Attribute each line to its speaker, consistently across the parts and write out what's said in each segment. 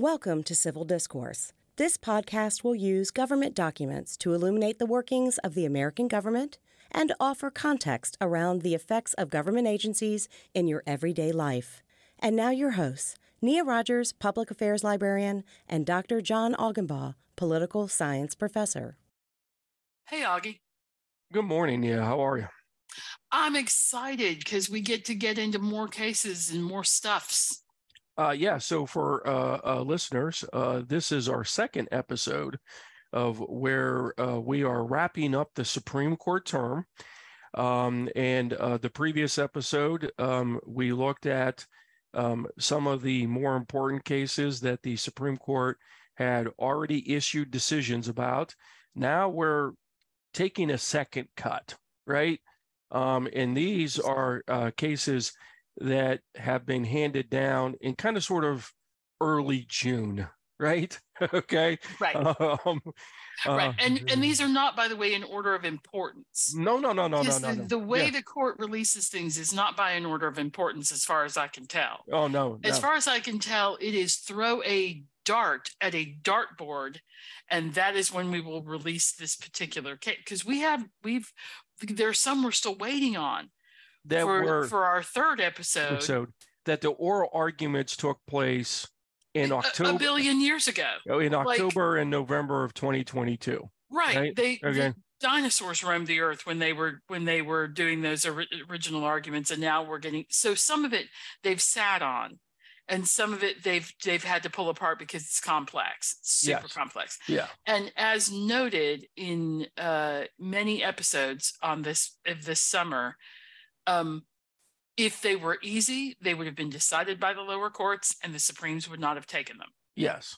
Speaker 1: Welcome to Civil Discourse. This podcast will use government documents to illuminate the workings of the American government and offer context around the effects of government agencies in your everyday life. And now, your hosts, Nia Rogers, Public Affairs Librarian, and Dr. John Augenbaugh, Political Science Professor.
Speaker 2: Hey, Aughie.
Speaker 3: Good morning, Nia. How are you?
Speaker 2: I'm excited because we get to get into more cases and more stuffs.
Speaker 3: Uh, yeah. So for uh, uh, listeners, uh, this is our second episode of where uh, we are wrapping up the Supreme Court term. Um, and uh, the previous episode, um, we looked at um, some of the more important cases that the Supreme Court had already issued decisions about. Now we're taking a second cut, right? Um, and these are cases that have been handed down in kind of sort of early June, right? okay.
Speaker 2: Right. Um, right. Uh, and and these are not, by the way, in order of importance.
Speaker 3: No, no, no, no, no,
Speaker 2: no,
Speaker 3: no.
Speaker 2: The, way yeah. the court releases things is not by an order of importance, as far as I can tell.
Speaker 3: Oh no.
Speaker 2: As far as I can tell, it is throw a dart at a dartboard, and that is when we will release this particular case because we have we've there are some we're still waiting on
Speaker 3: that
Speaker 2: for,
Speaker 3: were
Speaker 2: for our third episode.
Speaker 3: episode that the oral arguments took place in October
Speaker 2: a, a billion years ago.
Speaker 3: Oh, in October like, and November of 2022.
Speaker 2: Right. right? They okay. The dinosaurs roamed the earth when they were when they were doing those original arguments, and now we're getting so some of it they've sat on, and some of it they've they've had to pull apart because it's complex, super
Speaker 3: yes.
Speaker 2: complex.
Speaker 3: Yeah.
Speaker 2: And as noted in uh, many episodes on this of this summer, um, if they were easy, they would have been decided by the lower courts, and the Supremes would not have taken them.
Speaker 3: Yes.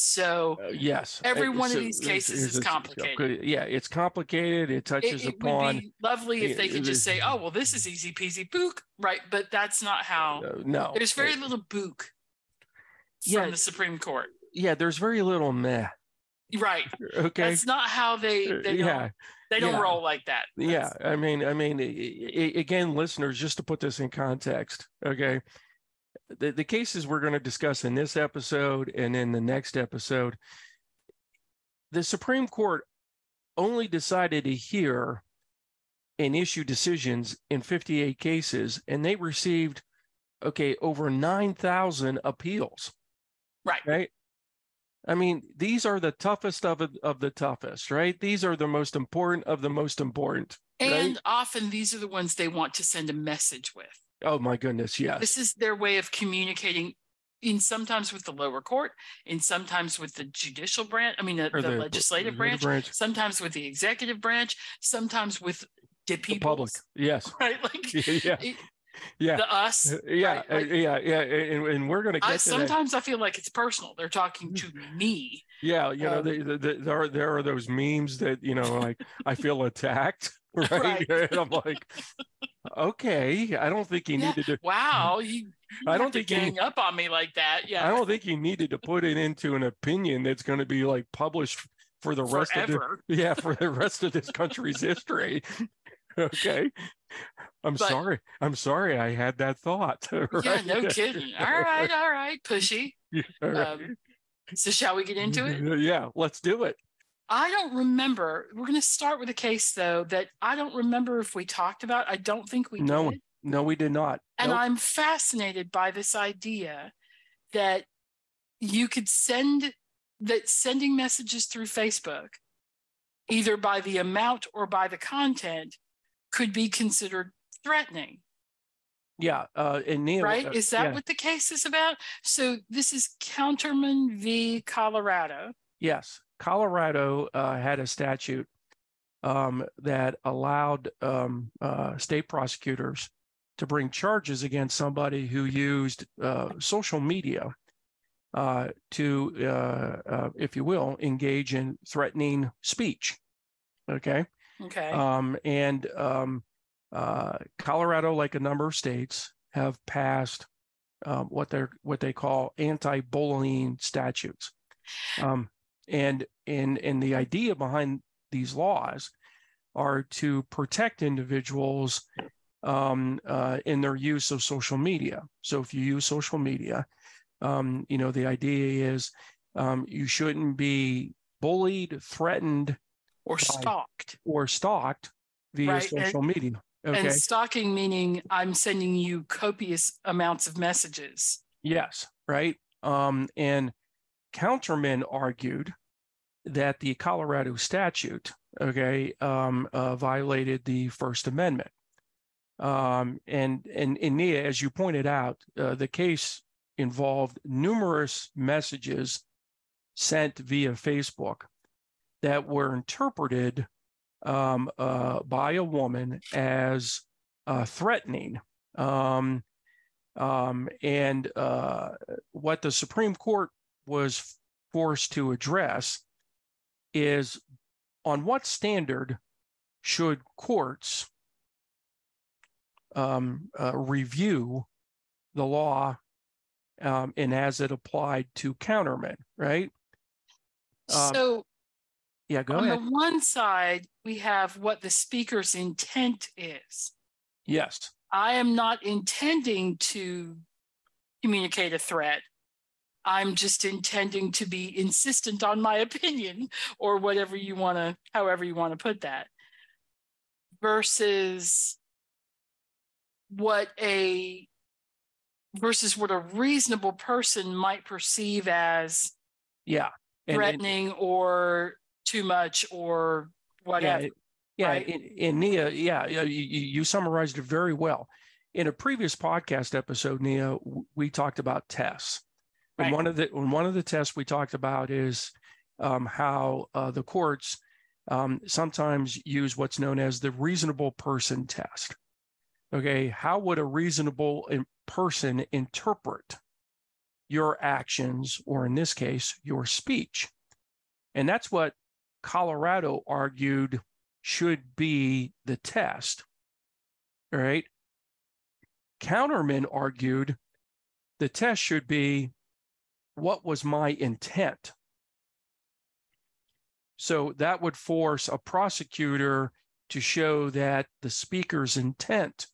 Speaker 2: So
Speaker 3: uh, yes,
Speaker 2: every one so, of these cases is complicated.
Speaker 3: Yeah, it's complicated. It touches
Speaker 2: it, it
Speaker 3: upon.
Speaker 2: Would be lovely if they could just say, "Oh, well, this is easy peasy book," right? But that's not how.
Speaker 3: Uh, no,
Speaker 2: there's very little book from yeah, the Supreme Court.
Speaker 3: Yeah, there's very little meh.
Speaker 2: Right.
Speaker 3: Okay.
Speaker 2: That's not how they.
Speaker 3: Uh,
Speaker 2: they
Speaker 3: yeah.
Speaker 2: They don't
Speaker 3: yeah.
Speaker 2: roll like that.
Speaker 3: That's... Yeah, I mean, I mean, again, listeners, just to put this in context, okay, the the cases we're going to discuss in this episode and in the next episode, the Supreme Court only decided to hear and issue decisions in 58 cases, and they received, okay, over 9,000 appeals.
Speaker 2: Right.
Speaker 3: Right. I mean, these are the toughest of of the toughest, right? These are the most important of the most important.
Speaker 2: And
Speaker 3: right?
Speaker 2: often these are the ones they want to send a message with.
Speaker 3: Oh my goodness, yes.
Speaker 2: This is their way of communicating in sometimes with the lower court, in sometimes with the judicial branch, I mean the, the, the legislative branch, branch, sometimes with the executive branch, sometimes with the people.
Speaker 3: Public. Yes.
Speaker 2: Right. Like
Speaker 3: yeah.
Speaker 2: It,
Speaker 3: yeah
Speaker 2: the us
Speaker 3: yeah
Speaker 2: right? like,
Speaker 3: yeah yeah and, and, we're gonna get
Speaker 2: I,
Speaker 3: to
Speaker 2: sometimes
Speaker 3: that.
Speaker 2: i feel like it's personal they're talking to me
Speaker 3: yeah you know um, the, the, the, there are there are those memes that you know like i feel attacked right,
Speaker 2: right.
Speaker 3: and i'm like okay i don't think he
Speaker 2: yeah.
Speaker 3: needed to
Speaker 2: wow you,
Speaker 3: i don't think
Speaker 2: gang
Speaker 3: he,
Speaker 2: up on me like that yeah
Speaker 3: i don't think he needed to put it into an opinion that's going to be like published for the rest
Speaker 2: Forever.
Speaker 3: of the yeah for the rest of this country's history okay i'm
Speaker 2: But-
Speaker 3: sorry. I'm sorry i had that thought
Speaker 2: yeah no kidding. All right all right pushy.
Speaker 3: Yeah, all right.
Speaker 2: um, so shall we get into it?
Speaker 3: Yeah let's do it.
Speaker 2: I don't remember. We're going to start with a case though that i don't remember if we talked about. I don't think we
Speaker 3: No,
Speaker 2: did.
Speaker 3: no we did not.
Speaker 2: And
Speaker 3: Nope.
Speaker 2: i'm fascinated by this idea that you could send that sending messages through facebook either by the amount or by the content could be considered threatening.
Speaker 3: Yeah uh and Neil,
Speaker 2: right?
Speaker 3: uh,
Speaker 2: is that
Speaker 3: yeah,
Speaker 2: what the case is about? So this is counterman v. Colorado.
Speaker 3: Yes colorado uh had a statute um that allowed um uh state prosecutors to bring charges against somebody who used uh social media uh to uh, uh if you will engage in threatening speech okay
Speaker 2: okay
Speaker 3: Um, and um, uh, Colorado, like a number of states, have passed um, what they're what they call anti-bullying statutes. Um, and and and the idea behind these laws are to protect individuals um, uh, in their use of social media. So if you use social media, Um, you know, the idea is um, you shouldn't be bullied, threatened,
Speaker 2: or stalked,
Speaker 3: or stalked via
Speaker 2: Right,
Speaker 3: social
Speaker 2: and-
Speaker 3: media. Okay.
Speaker 2: and stalking meaning I'm sending you copious amounts of messages.
Speaker 3: Yes, right. Um, and Counterman argued that the Colorado statute, okay, um, uh, violated the First Amendment. Um, and and and Nia, as you pointed out, uh, the case involved numerous messages sent via Facebook that were interpreted um, uh, by a woman as uh, threatening. Um, um, and uh, what the Supreme Court was forced to address is on what standard should courts um, uh, review the law um, and as it applied to Counterman, right? Um,
Speaker 2: so
Speaker 3: Yeah, go
Speaker 2: on
Speaker 3: ahead.
Speaker 2: the one side, we have what the speaker's intent is.
Speaker 3: Yes,
Speaker 2: I am not intending to communicate a threat. I'm just intending to be insistent on my opinion or whatever you want to, however you want to put that, versus what a versus what a reasonable person might perceive as
Speaker 3: yeah. And- and-
Speaker 2: threatening or too much or whatever.
Speaker 3: Yeah, yeah.
Speaker 2: right?
Speaker 3: In, in Nia, yeah, you, you summarized it very well. In a previous podcast episode, Nia, we talked about tests, and one of the one of the tests we talked about is um, how uh, the courts um, sometimes use what's known as the reasonable person test. Okay, how would a reasonable person interpret your actions, or in this case, your speech? And that's what Colorado argued should be the test. All right. Counterman argued the test should be what was my intent? So that would force a prosecutor to show that the speaker's intent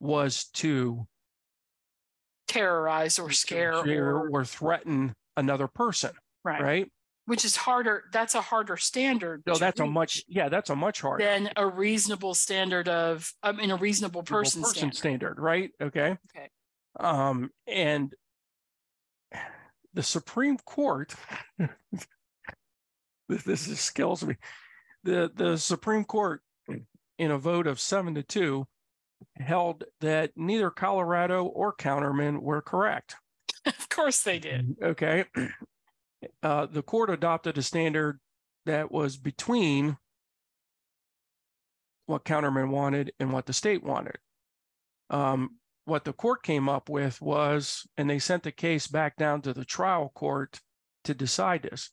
Speaker 3: was to
Speaker 2: Terrorize or scare or,
Speaker 3: or threaten another person,
Speaker 2: right.
Speaker 3: right?
Speaker 2: Which is harder. That's a harder standard.
Speaker 3: No, that's a much, yeah, that's a much harder.
Speaker 2: than a reasonable standard of, I mean, a reasonable person,
Speaker 3: person
Speaker 2: standard.
Speaker 3: standard, right? Okay.
Speaker 2: Okay.
Speaker 3: Um, and the Supreme Court, this, this is kills me. The the Supreme Court, in a vote of seven to two, held that neither Colorado or Counterman were correct.
Speaker 2: of course they did.
Speaker 3: Okay. Uh, the court adopted a standard that was between what Counterman wanted and what the state wanted. Um, what the court came up with was, and they sent the case back down to the trial court to decide this.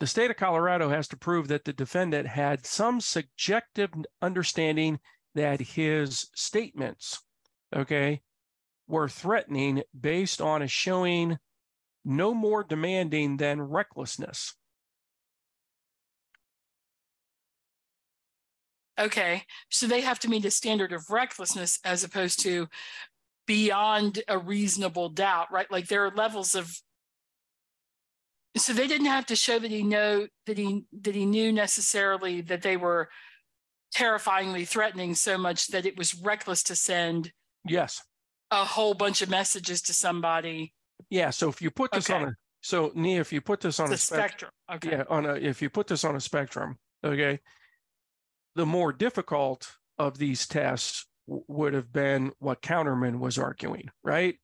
Speaker 3: The state of Colorado has to prove that the defendant had some subjective understanding that his statements, okay, were threatening based on a showing no more demanding than recklessness.
Speaker 2: Okay. So they have to meet a standard of recklessness as opposed to beyond a reasonable doubt, right? Like there are levels of so they didn't have to show that he know that he that he knew necessarily that they were terrifyingly threatening so much that it was reckless to send
Speaker 3: Yes.
Speaker 2: a whole bunch of messages to somebody.
Speaker 3: Yeah. So if you put this on a so Nia, if you put this on
Speaker 2: The
Speaker 3: a spectrum,
Speaker 2: spectrum. Okay.
Speaker 3: yeah, on a if you put this on a spectrum, okay, the more difficult of these tests w- would have been what Counterman was arguing, right?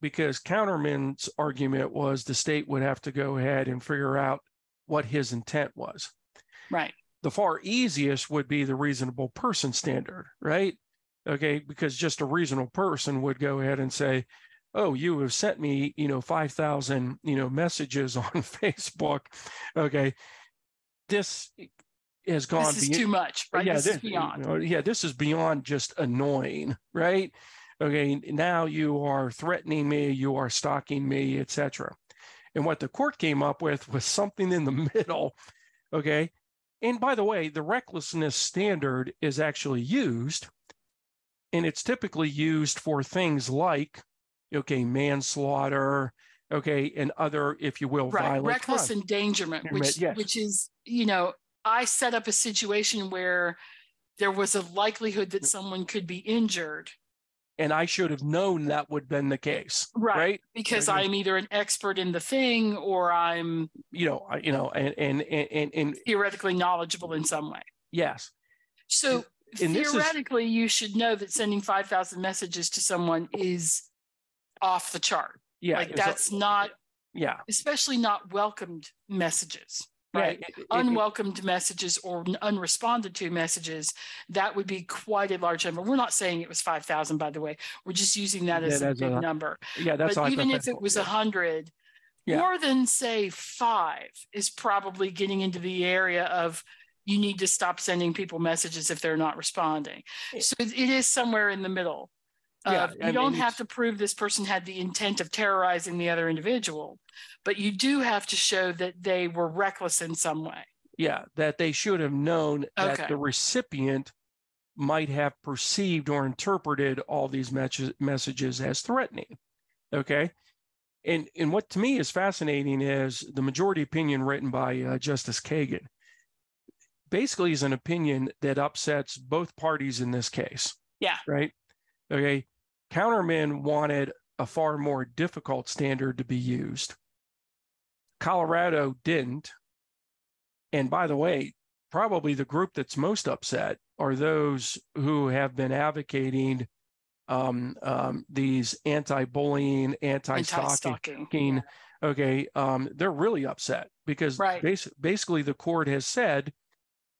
Speaker 3: Because Counterman's argument was the state would have to go ahead and figure out what his intent was.
Speaker 2: Right.
Speaker 3: the far easiest would be the reasonable person standard, right? Okay, because just a reasonable person would go ahead and say, "Oh, you have sent me, you know, five thousand, you know, messages on Facebook. Okay, this has gone
Speaker 2: This is
Speaker 3: be-
Speaker 2: too much, right?
Speaker 3: yeah,
Speaker 2: this is
Speaker 3: this-
Speaker 2: beyond.
Speaker 3: uh, Yeah, this is beyond just annoying, right? Okay, now you are threatening me, you are stalking me, etc. And what the court came up with was something in the middle. Okay. And by the way, the recklessness standard is actually used, and it's typically used for things like okay, manslaughter, okay, and other, if you will,
Speaker 2: right
Speaker 3: violent
Speaker 2: reckless
Speaker 3: crime.
Speaker 2: endangerment which
Speaker 3: yes.
Speaker 2: which is you know i set up a situation where there was a likelihood that someone could be injured
Speaker 3: and I should have known that would have been the case,
Speaker 2: Right.
Speaker 3: right?
Speaker 2: because i'm either an expert in the thing or i'm
Speaker 3: You know, you know, and and and and,
Speaker 2: theoretically knowledgeable in some way
Speaker 3: yes,
Speaker 2: so
Speaker 3: And this is-
Speaker 2: theoretically you should know that sending 5000 messages to someone is off the chart
Speaker 3: yeah,
Speaker 2: like
Speaker 3: it's a-
Speaker 2: that's not
Speaker 3: yeah,
Speaker 2: especially not welcomed messages
Speaker 3: yeah,
Speaker 2: right
Speaker 3: it- it- it-
Speaker 2: unwelcomed messages or unresponded to messages, that would be quite a large number. We're not saying it was 5,000, by the way. We're just using that as
Speaker 3: Yeah,
Speaker 2: a big
Speaker 3: a-
Speaker 2: number.
Speaker 3: yeah, that's
Speaker 2: but even if it was a
Speaker 3: yeah.
Speaker 2: 100,
Speaker 3: Yeah.
Speaker 2: more than say five is probably getting into the area of you need to stop sending people messages if they're not responding. So it it is somewhere in the middle.
Speaker 3: Yeah,
Speaker 2: of-
Speaker 3: I
Speaker 2: you don't
Speaker 3: mean,
Speaker 2: have to prove this person had the intent of terrorizing the other individual, but you do have to show that they were reckless in some way.
Speaker 3: yeah, that they should have known that the recipient might have perceived or interpreted all these mes- messages as threatening. Okay. And, and what to me is fascinating is the majority opinion written by uh, Justice Kagan basically is an opinion that upsets both parties in this case.
Speaker 2: Yeah.
Speaker 3: Right. Okay. Counterman wanted a far more difficult standard to be used. Colorado didn't. And by the way, probably the group that's most upset are those who have been advocating um, um, these anti-bullying, anti-stalking.
Speaker 2: Anti-stalking.
Speaker 3: Okay, um, they're really upset because
Speaker 2: Right.
Speaker 3: basi- basically the court has said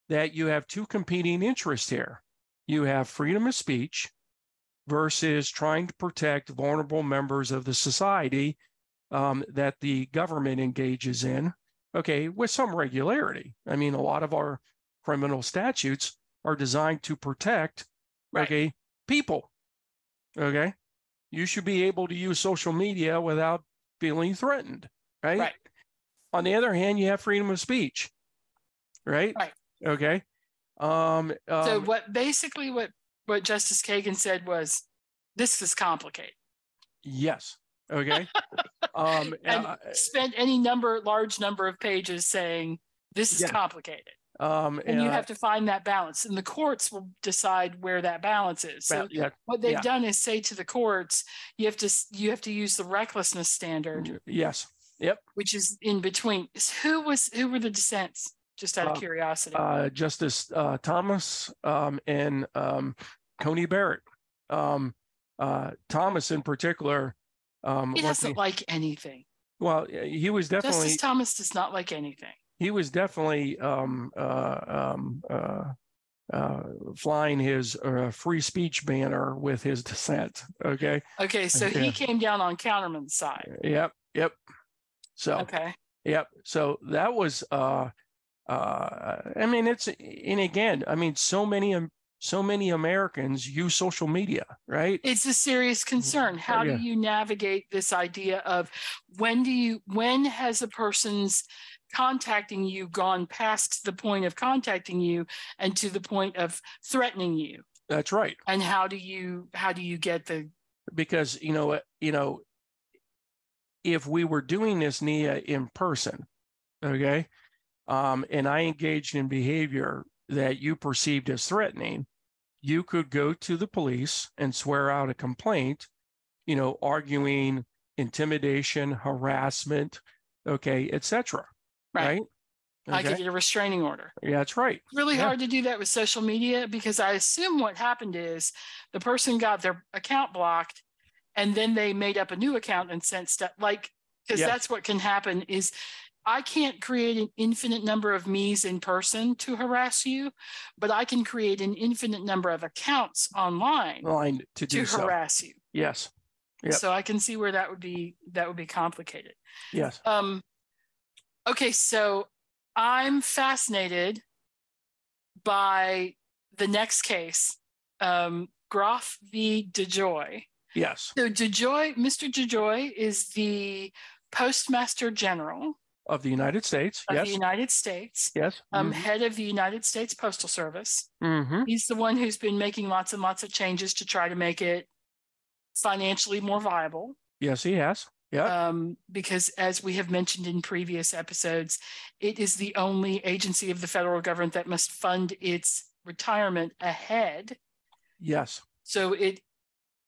Speaker 3: that you have two competing interests here. You have freedom of speech versus trying to protect vulnerable members of the society um, that the government engages in okay, with some regularity. I mean, a lot of our criminal statutes are designed to protect,
Speaker 2: Right.
Speaker 3: okay, people. Okay. You should be able to use social media without feeling threatened, right?
Speaker 2: Right.
Speaker 3: On the other hand, you have freedom of speech, right?
Speaker 2: Right.
Speaker 3: Okay. Um,
Speaker 2: So
Speaker 3: um,
Speaker 2: what basically what what Justice Kagan said was this is complicated.
Speaker 3: yes. Okay. um,
Speaker 2: And
Speaker 3: uh,
Speaker 2: spent any number large number of pages saying this is
Speaker 3: Yeah.
Speaker 2: complicated.
Speaker 3: um,
Speaker 2: And you
Speaker 3: uh,
Speaker 2: have to find that balance. And the courts will decide where that balance is. So
Speaker 3: yeah,
Speaker 2: what they've
Speaker 3: yeah.
Speaker 2: done is say to the courts, you have to you have to use the recklessness standard,
Speaker 3: yes. Yep.
Speaker 2: which is in between. Who was who were the dissents? Just out of
Speaker 3: Uh,
Speaker 2: curiosity.
Speaker 3: uh, Justice uh, Thomas um, and um, Coney Barrett. Um, uh, Thomas, in particular, um,
Speaker 2: he doesn't
Speaker 3: the-
Speaker 2: like anything.
Speaker 3: well, he was definitely
Speaker 2: Justice Thomas does not like anything.
Speaker 3: he was definitely um, uh, um, uh, uh, flying his uh, free speech banner with his dissent. Okay.
Speaker 2: Okay, so
Speaker 3: Yeah.
Speaker 2: he came down on Counterman's side.
Speaker 3: Yep. Yep. So.
Speaker 2: Okay.
Speaker 3: Yep. So that was uh uh I mean it's and again, I mean so many um, so many Americans use social media, right?
Speaker 2: It's a serious concern. How
Speaker 3: yeah.
Speaker 2: do you navigate this idea of when do you when has a person's contacting you gone past the point of contacting you and to the point of threatening you?
Speaker 3: That's right.
Speaker 2: And how do you how do you get the
Speaker 3: Because you know you know, if we were doing this Nia in person, okay, um, and I engaged in behavior that you perceived as threatening, you could go to the police and swear out a complaint, you know, arguing intimidation, harassment, okay, etc.
Speaker 2: Right.
Speaker 3: Right.
Speaker 2: I could get a restraining order?
Speaker 3: Yeah, that's right.
Speaker 2: really
Speaker 3: Yeah.
Speaker 2: hard to do that with social media because I assume what happened is the person got their account blocked and then they made up a new account and sent stuff like because
Speaker 3: Yeah.
Speaker 2: that's what can happen is I can't create an infinite number of me's in person to harass you, but I can create an infinite number of accounts online
Speaker 3: Line to
Speaker 2: to
Speaker 3: so.
Speaker 2: harass you.
Speaker 3: Yes. Yep.
Speaker 2: So I can see where that would be that would be complicated.
Speaker 3: Yes.
Speaker 2: Um, okay, so I'm fascinated by the next case, um, Groff v. DeJoy.
Speaker 3: Yes.
Speaker 2: So DeJoy, Mr. DeJoy is the Postmaster General
Speaker 3: Of the United States.
Speaker 2: of
Speaker 3: yes.
Speaker 2: the United States,
Speaker 3: yes.
Speaker 2: um, head of the United States Postal Service.
Speaker 3: mm-hmm.
Speaker 2: He's the one who's been making lots and lots of changes to try to make it financially more viable.
Speaker 3: Yes, he has. Yeah.
Speaker 2: Um, because as we have mentioned in previous episodes, it is the only agency of the federal government that must fund its retirement ahead.
Speaker 3: Yes.
Speaker 2: So it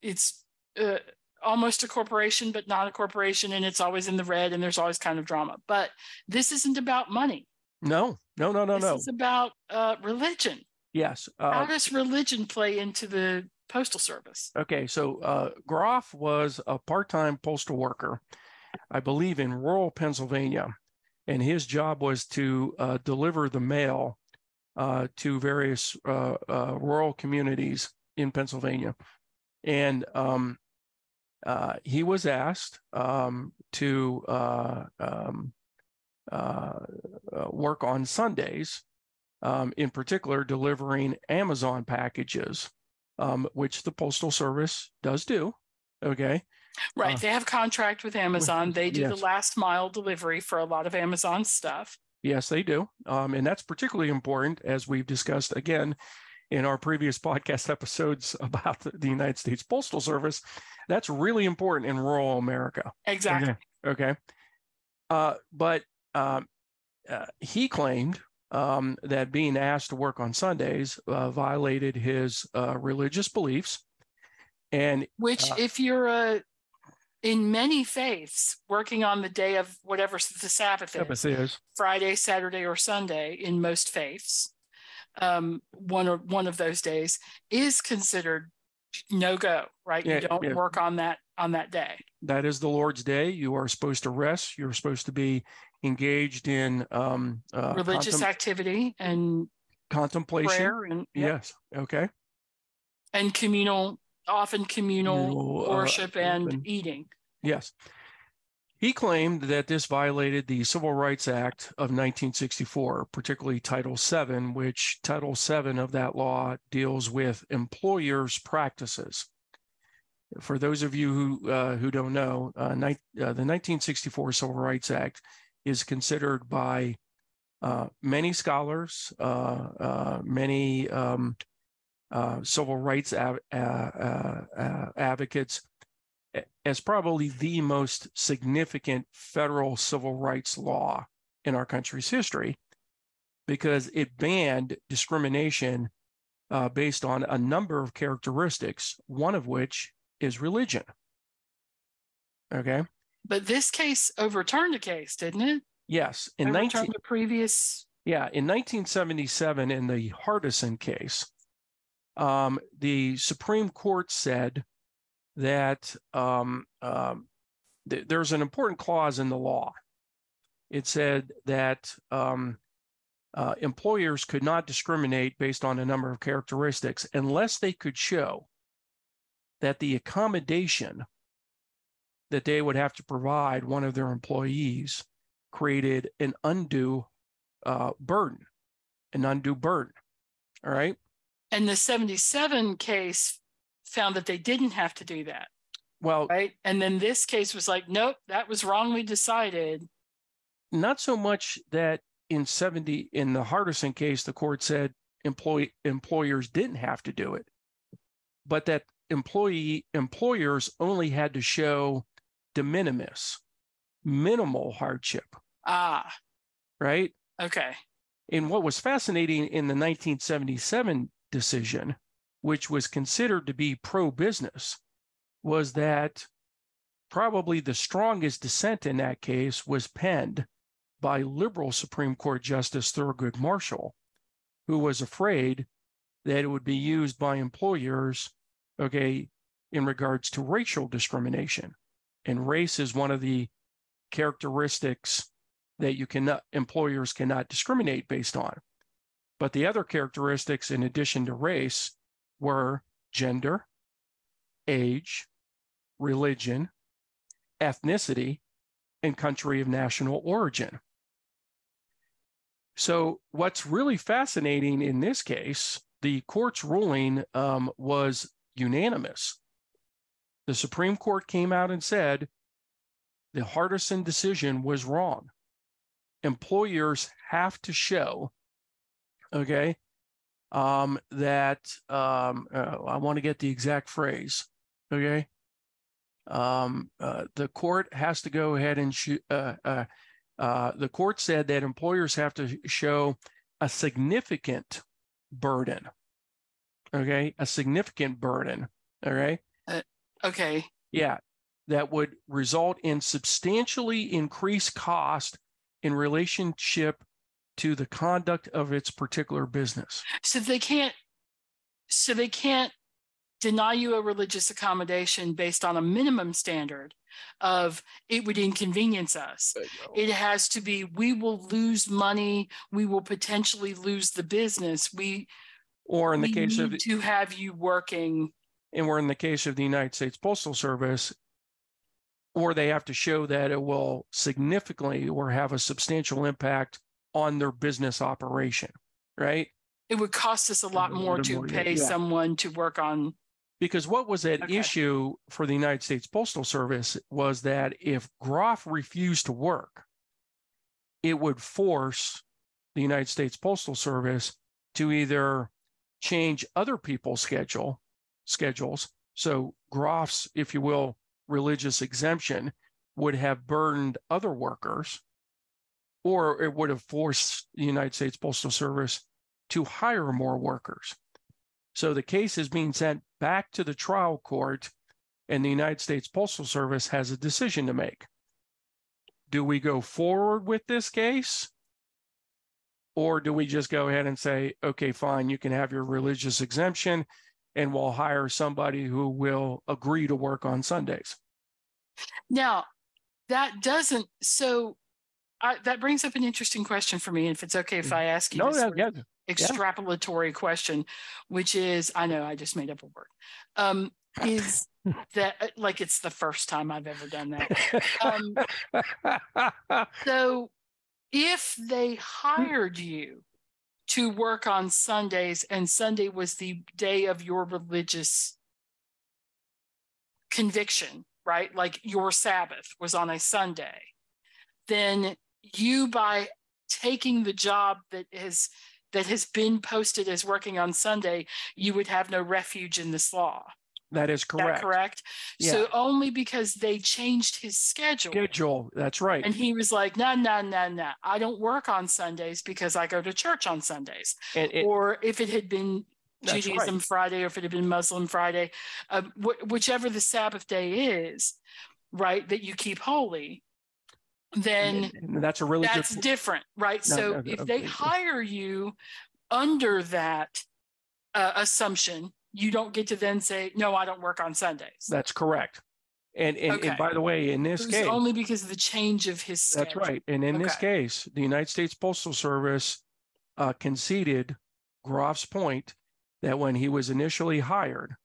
Speaker 2: it's uh, almost a corporation, but not a corporation, and it's always in the red, and there's always kind of drama. But this isn't about money.
Speaker 3: No, no, no, no,
Speaker 2: this
Speaker 3: no.
Speaker 2: It's about uh, religion.
Speaker 3: Yes.
Speaker 2: How
Speaker 3: Uh,
Speaker 2: does religion play into the postal service?
Speaker 3: okay. So uh, Groff was a part-time postal worker, I believe, in rural Pennsylvania, and his job was to uh, deliver the mail uh, to various uh, uh, rural communities in Pennsylvania, and um, uh, he was asked um, to uh, um, uh, uh, work on Sundays, um, in particular, delivering Amazon packages, um, which the Postal Service does do. Okay.
Speaker 2: Right.
Speaker 3: Uh,
Speaker 2: they have contract with Amazon. They do
Speaker 3: yes.
Speaker 2: the last mile delivery for a lot of Amazon stuff.
Speaker 3: Yes, they do. Um, and that's particularly important, as we've discussed again in our previous podcast episodes about the, United States Postal Service. That's really important in rural America.
Speaker 2: Exactly.
Speaker 3: Okay. Okay. Uh, but um, uh, he claimed um, that being asked to work on Sundays uh, violated his uh, religious beliefs. And
Speaker 2: Which,
Speaker 3: Uh,
Speaker 2: if you're a in many faiths working on the day of whatever the Sabbath is,
Speaker 3: Sabbath is
Speaker 2: Friday, Saturday, or Sunday in most faiths, um, one or one of those days is considered no go. Right,
Speaker 3: Yeah,
Speaker 2: you don't
Speaker 3: yeah.
Speaker 2: work on that on that day.
Speaker 3: that is the Lord's day. You are supposed to rest. You're supposed to be engaged in um, uh,
Speaker 2: Religious
Speaker 3: contem-
Speaker 2: activity and
Speaker 3: contemplation.
Speaker 2: prayer and yeah,
Speaker 3: Yes. Okay.
Speaker 2: and communal, often communal
Speaker 3: Communal, uh,
Speaker 2: worship and
Speaker 3: and-
Speaker 2: eating.
Speaker 3: Yes. He claimed that this violated the Civil Rights Act of 1964, particularly Title VII, which Title VII of that law deals with employers' practices. For those of you who uh, who don't know, uh, ni- uh, the 1964 Civil Rights Act is considered by uh, many scholars, uh, uh, many um, civil rights av- advocates as probably the most significant federal civil rights law in our country's history because it banned discrimination uh, based on a number of characteristics, one of which is religion. Okay.
Speaker 2: But this case overturned a case, didn't it?
Speaker 3: Yes. In
Speaker 2: overturned
Speaker 3: 19,
Speaker 2: the previous.
Speaker 3: Yeah, in 1977, in the Hardison case, um, the Supreme Court said that um, um, th- there's an important clause in the law. It said that um, uh, employers could not discriminate based on a number of characteristics unless they could show that the accommodation that they would have to provide one of their employees created an undue uh, burden, an undue burden. All right.
Speaker 2: And the 77 case found that they didn't have to do that.
Speaker 3: Well,
Speaker 2: Right. And then this case was like, nope, that was wrongly decided.
Speaker 3: not so much that in 70 in the Hardison case, the court said employee employers didn't have to do it, but that employee employers only had to show de minimis, minimal hardship,
Speaker 2: Ah,
Speaker 3: right?
Speaker 2: okay.
Speaker 3: And what was fascinating in the 1977 decision, which was considered to be pro business, was that probably the strongest dissent in that case was penned by liberal Supreme Court Justice Thurgood Marshall, who was afraid that it would be used by employers, okay, in regards to racial discrimination. And race is one of the characteristics that you cannot employers cannot discriminate based on. But the other characteristics in addition to race were gender, age, religion, ethnicity, and country of national origin. So, what's really fascinating in this case, the court's ruling um, was unanimous. The Supreme Court came out and said the Hardison decision was wrong. Employers have to show, okay, um, that um, uh, I want to get the exact phrase, okay, um, uh, the court has to go ahead and shoot. Uh, uh, uh, the court said that employers have to show a significant burden. Okay, a significant burden. Okay.
Speaker 2: Uh, okay.
Speaker 3: Yeah, that would result in substantially increased cost in relationship to the conduct of its particular business.
Speaker 2: So they can't. So they can't deny you a religious accommodation based on a minimum standard of it would inconvenience us. It has to be we will lose money, we will potentially lose the business. We
Speaker 3: or in the case of
Speaker 2: to have you working
Speaker 3: and we're in the case of the United States Postal Service or they have to show that it will significantly or have a substantial impact on their business operation, right?
Speaker 2: It would cost us a lot more to pay yeah. someone to work on
Speaker 3: because what was at okay. issue for the United States Postal Service was that if Groff refused to work, it would force the United States Postal Service to either change other people's schedule schedules. So Groff's, if you will, religious exemption would have burdened other workers, or it would have forced the United States Postal Service to hire more workers. So the case is being sent back to the trial court, and the United States Postal Service has a decision to make. Do we go forward with this case? Or do we just go ahead and say, okay, fine, you can have your religious exemption and we'll hire somebody who will agree to work on Sundays?
Speaker 2: Now, that doesn't, so I, that brings up an interesting question for me. If it's okay if mm. I ask you
Speaker 3: no, no, yeah,
Speaker 2: extrapolatory yeah. question, which is I know I just made up a word. Um, is that uh, like it's the first time I've ever done that? Um, so if they hired you to work on Sundays and Sunday was the day of your religious conviction, right? Like your Sabbath was on a Sunday, then you by taking the job that has that has been posted as working on Sunday, you would have no refuge in this law.
Speaker 3: That is correct.
Speaker 2: That correct. Yeah. So only because they changed his schedule.
Speaker 3: Schedule. That's right.
Speaker 2: And he was like, no, no, no, no. I don't work on Sundays because I go to church on Sundays. It, or if it had been Judaism right. Friday or if it had been Muslim Friday, uh, wh- whichever the Sabbath day is, right, that you keep holy, then
Speaker 3: that's a really
Speaker 2: that's good... different, right? No, so no, if they hire you under that uh, assumption, you don't get to then say, "No, I don't work on Sundays."
Speaker 3: That's correct. And and, okay. and by the way, in this case,
Speaker 2: only because of the change of his. Schedule.
Speaker 3: That's right. And in okay. this case, the United States Postal Service uh, conceded Groff's point that when he was initially hired,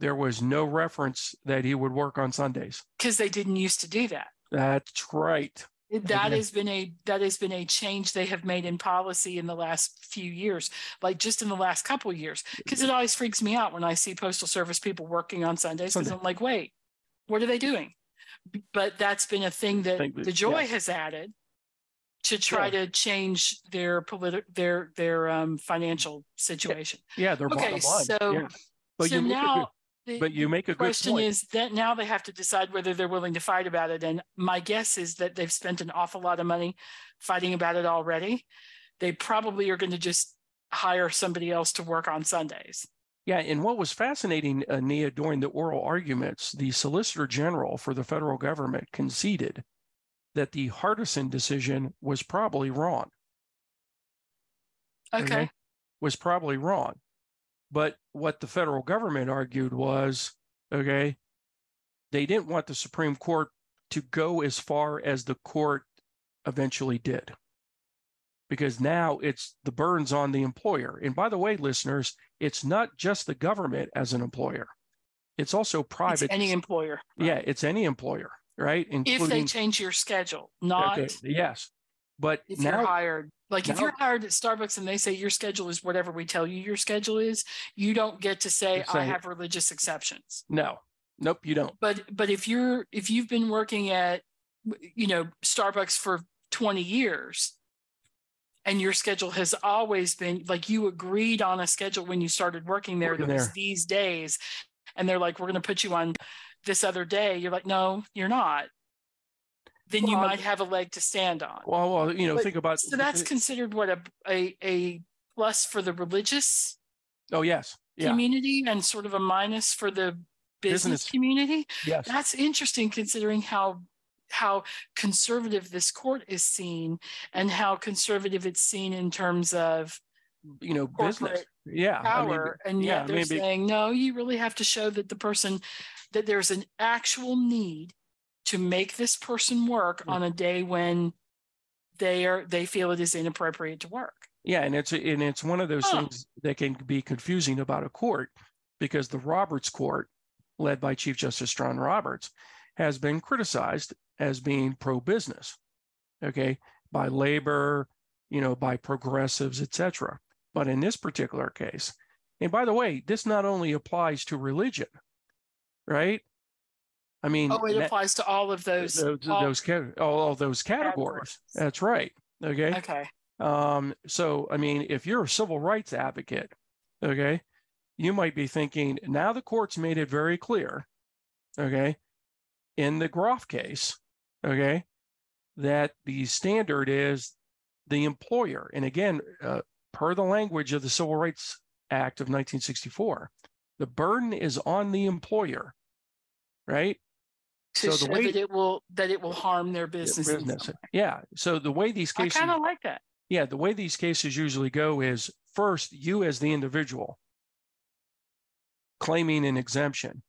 Speaker 3: there was no reference that he would work on Sundays
Speaker 2: because they didn't used to do that.
Speaker 3: That's right.
Speaker 2: That has been a that has been a change they have made in policy in the last few years, like just in the last couple years. Because it always freaks me out when I see postal service people working on Sundays because I'm like, wait, what are they doing? But that's been a thing that DeJoy yeah. has added to try yeah. to change their political their their um, financial situation.
Speaker 3: Yeah, their
Speaker 2: okay, So, yeah. so now the,
Speaker 3: but you make a
Speaker 2: question
Speaker 3: point.
Speaker 2: is that now they have to decide whether they're willing to fight about it. And my guess is that they've spent an awful lot of money fighting about it already. They probably are going to just hire somebody else to work on Sundays.
Speaker 3: Yeah, and what was fascinating, uh, Nia, during the oral arguments, the Solicitor General for the federal government conceded that the Hardison decision was probably wrong.
Speaker 2: Okay. okay.
Speaker 3: Was probably wrong. But what the federal government argued was okay, they didn't want the Supreme Court to go as far as the court eventually did. Because now it's the burdens on the employer. And by the way, listeners, it's not just the government as an employer, it's also private.
Speaker 2: It's any employer.
Speaker 3: Right? Yeah, it's any employer, right?
Speaker 2: Including, if they change your schedule, not. Okay,
Speaker 3: yes. But
Speaker 2: if
Speaker 3: now,
Speaker 2: you're hired, like now, if you're hired at Starbucks and they say your schedule is whatever we tell you your schedule is, you don't get to say I have religious exceptions.
Speaker 3: No, nope, you don't.
Speaker 2: But but if you're if you've been working at you know Starbucks for 20 years and your schedule has always been like you agreed on a schedule when you started working there working that was these days and they're like we're going to put you on this other day, you're like, no, you're not. Then you might have a leg to stand on.
Speaker 3: Well, well, you know,
Speaker 2: But-
Speaker 3: think about
Speaker 2: So that's considered what a a, a plus for the religious
Speaker 3: oh yes, yeah,
Speaker 2: community and sort of a minus for the business,
Speaker 3: Business.
Speaker 2: community.
Speaker 3: yes,
Speaker 2: That's interesting considering how how conservative this court is seen and how conservative it's seen in terms of
Speaker 3: you know, business, yeah, I mean,
Speaker 2: power. and
Speaker 3: yeah,
Speaker 2: they're
Speaker 3: mean,
Speaker 2: saying, no, you really have to show that the person that there's an actual need to make this person work
Speaker 3: Yeah.
Speaker 2: on a day when they are they feel it is inappropriate to work.
Speaker 3: Yeah, and it's and it's one of those things that can be confusing about a court because the Roberts Court, led by Chief Justice John Roberts, has been criticized as being pro-business, okay, by labor, you know, by progressives, etc. But in this particular case, and by the way, this not only applies to religion, right? I mean,
Speaker 2: Oh, it
Speaker 3: that-
Speaker 2: applies to all of those.
Speaker 3: those
Speaker 2: all-
Speaker 3: those ca- all those categories.
Speaker 2: categories.
Speaker 3: That's right. Okay.
Speaker 2: okay.
Speaker 3: Um, so, I mean, if you're a civil rights advocate, okay, you might be thinking now the court's made it very clear, okay, in the Groff case, okay, that the standard is the employer. And again, uh, per the language of the Civil Rights Act of 1964, the burden is on the employer, right?
Speaker 2: To
Speaker 3: So the
Speaker 2: show
Speaker 3: way-
Speaker 2: that it will that it will harm their business.
Speaker 3: Business. Yeah. So the way these cases, I
Speaker 2: kind of like that.
Speaker 3: Yeah, the way these cases usually go is first, you as the individual claiming an exemption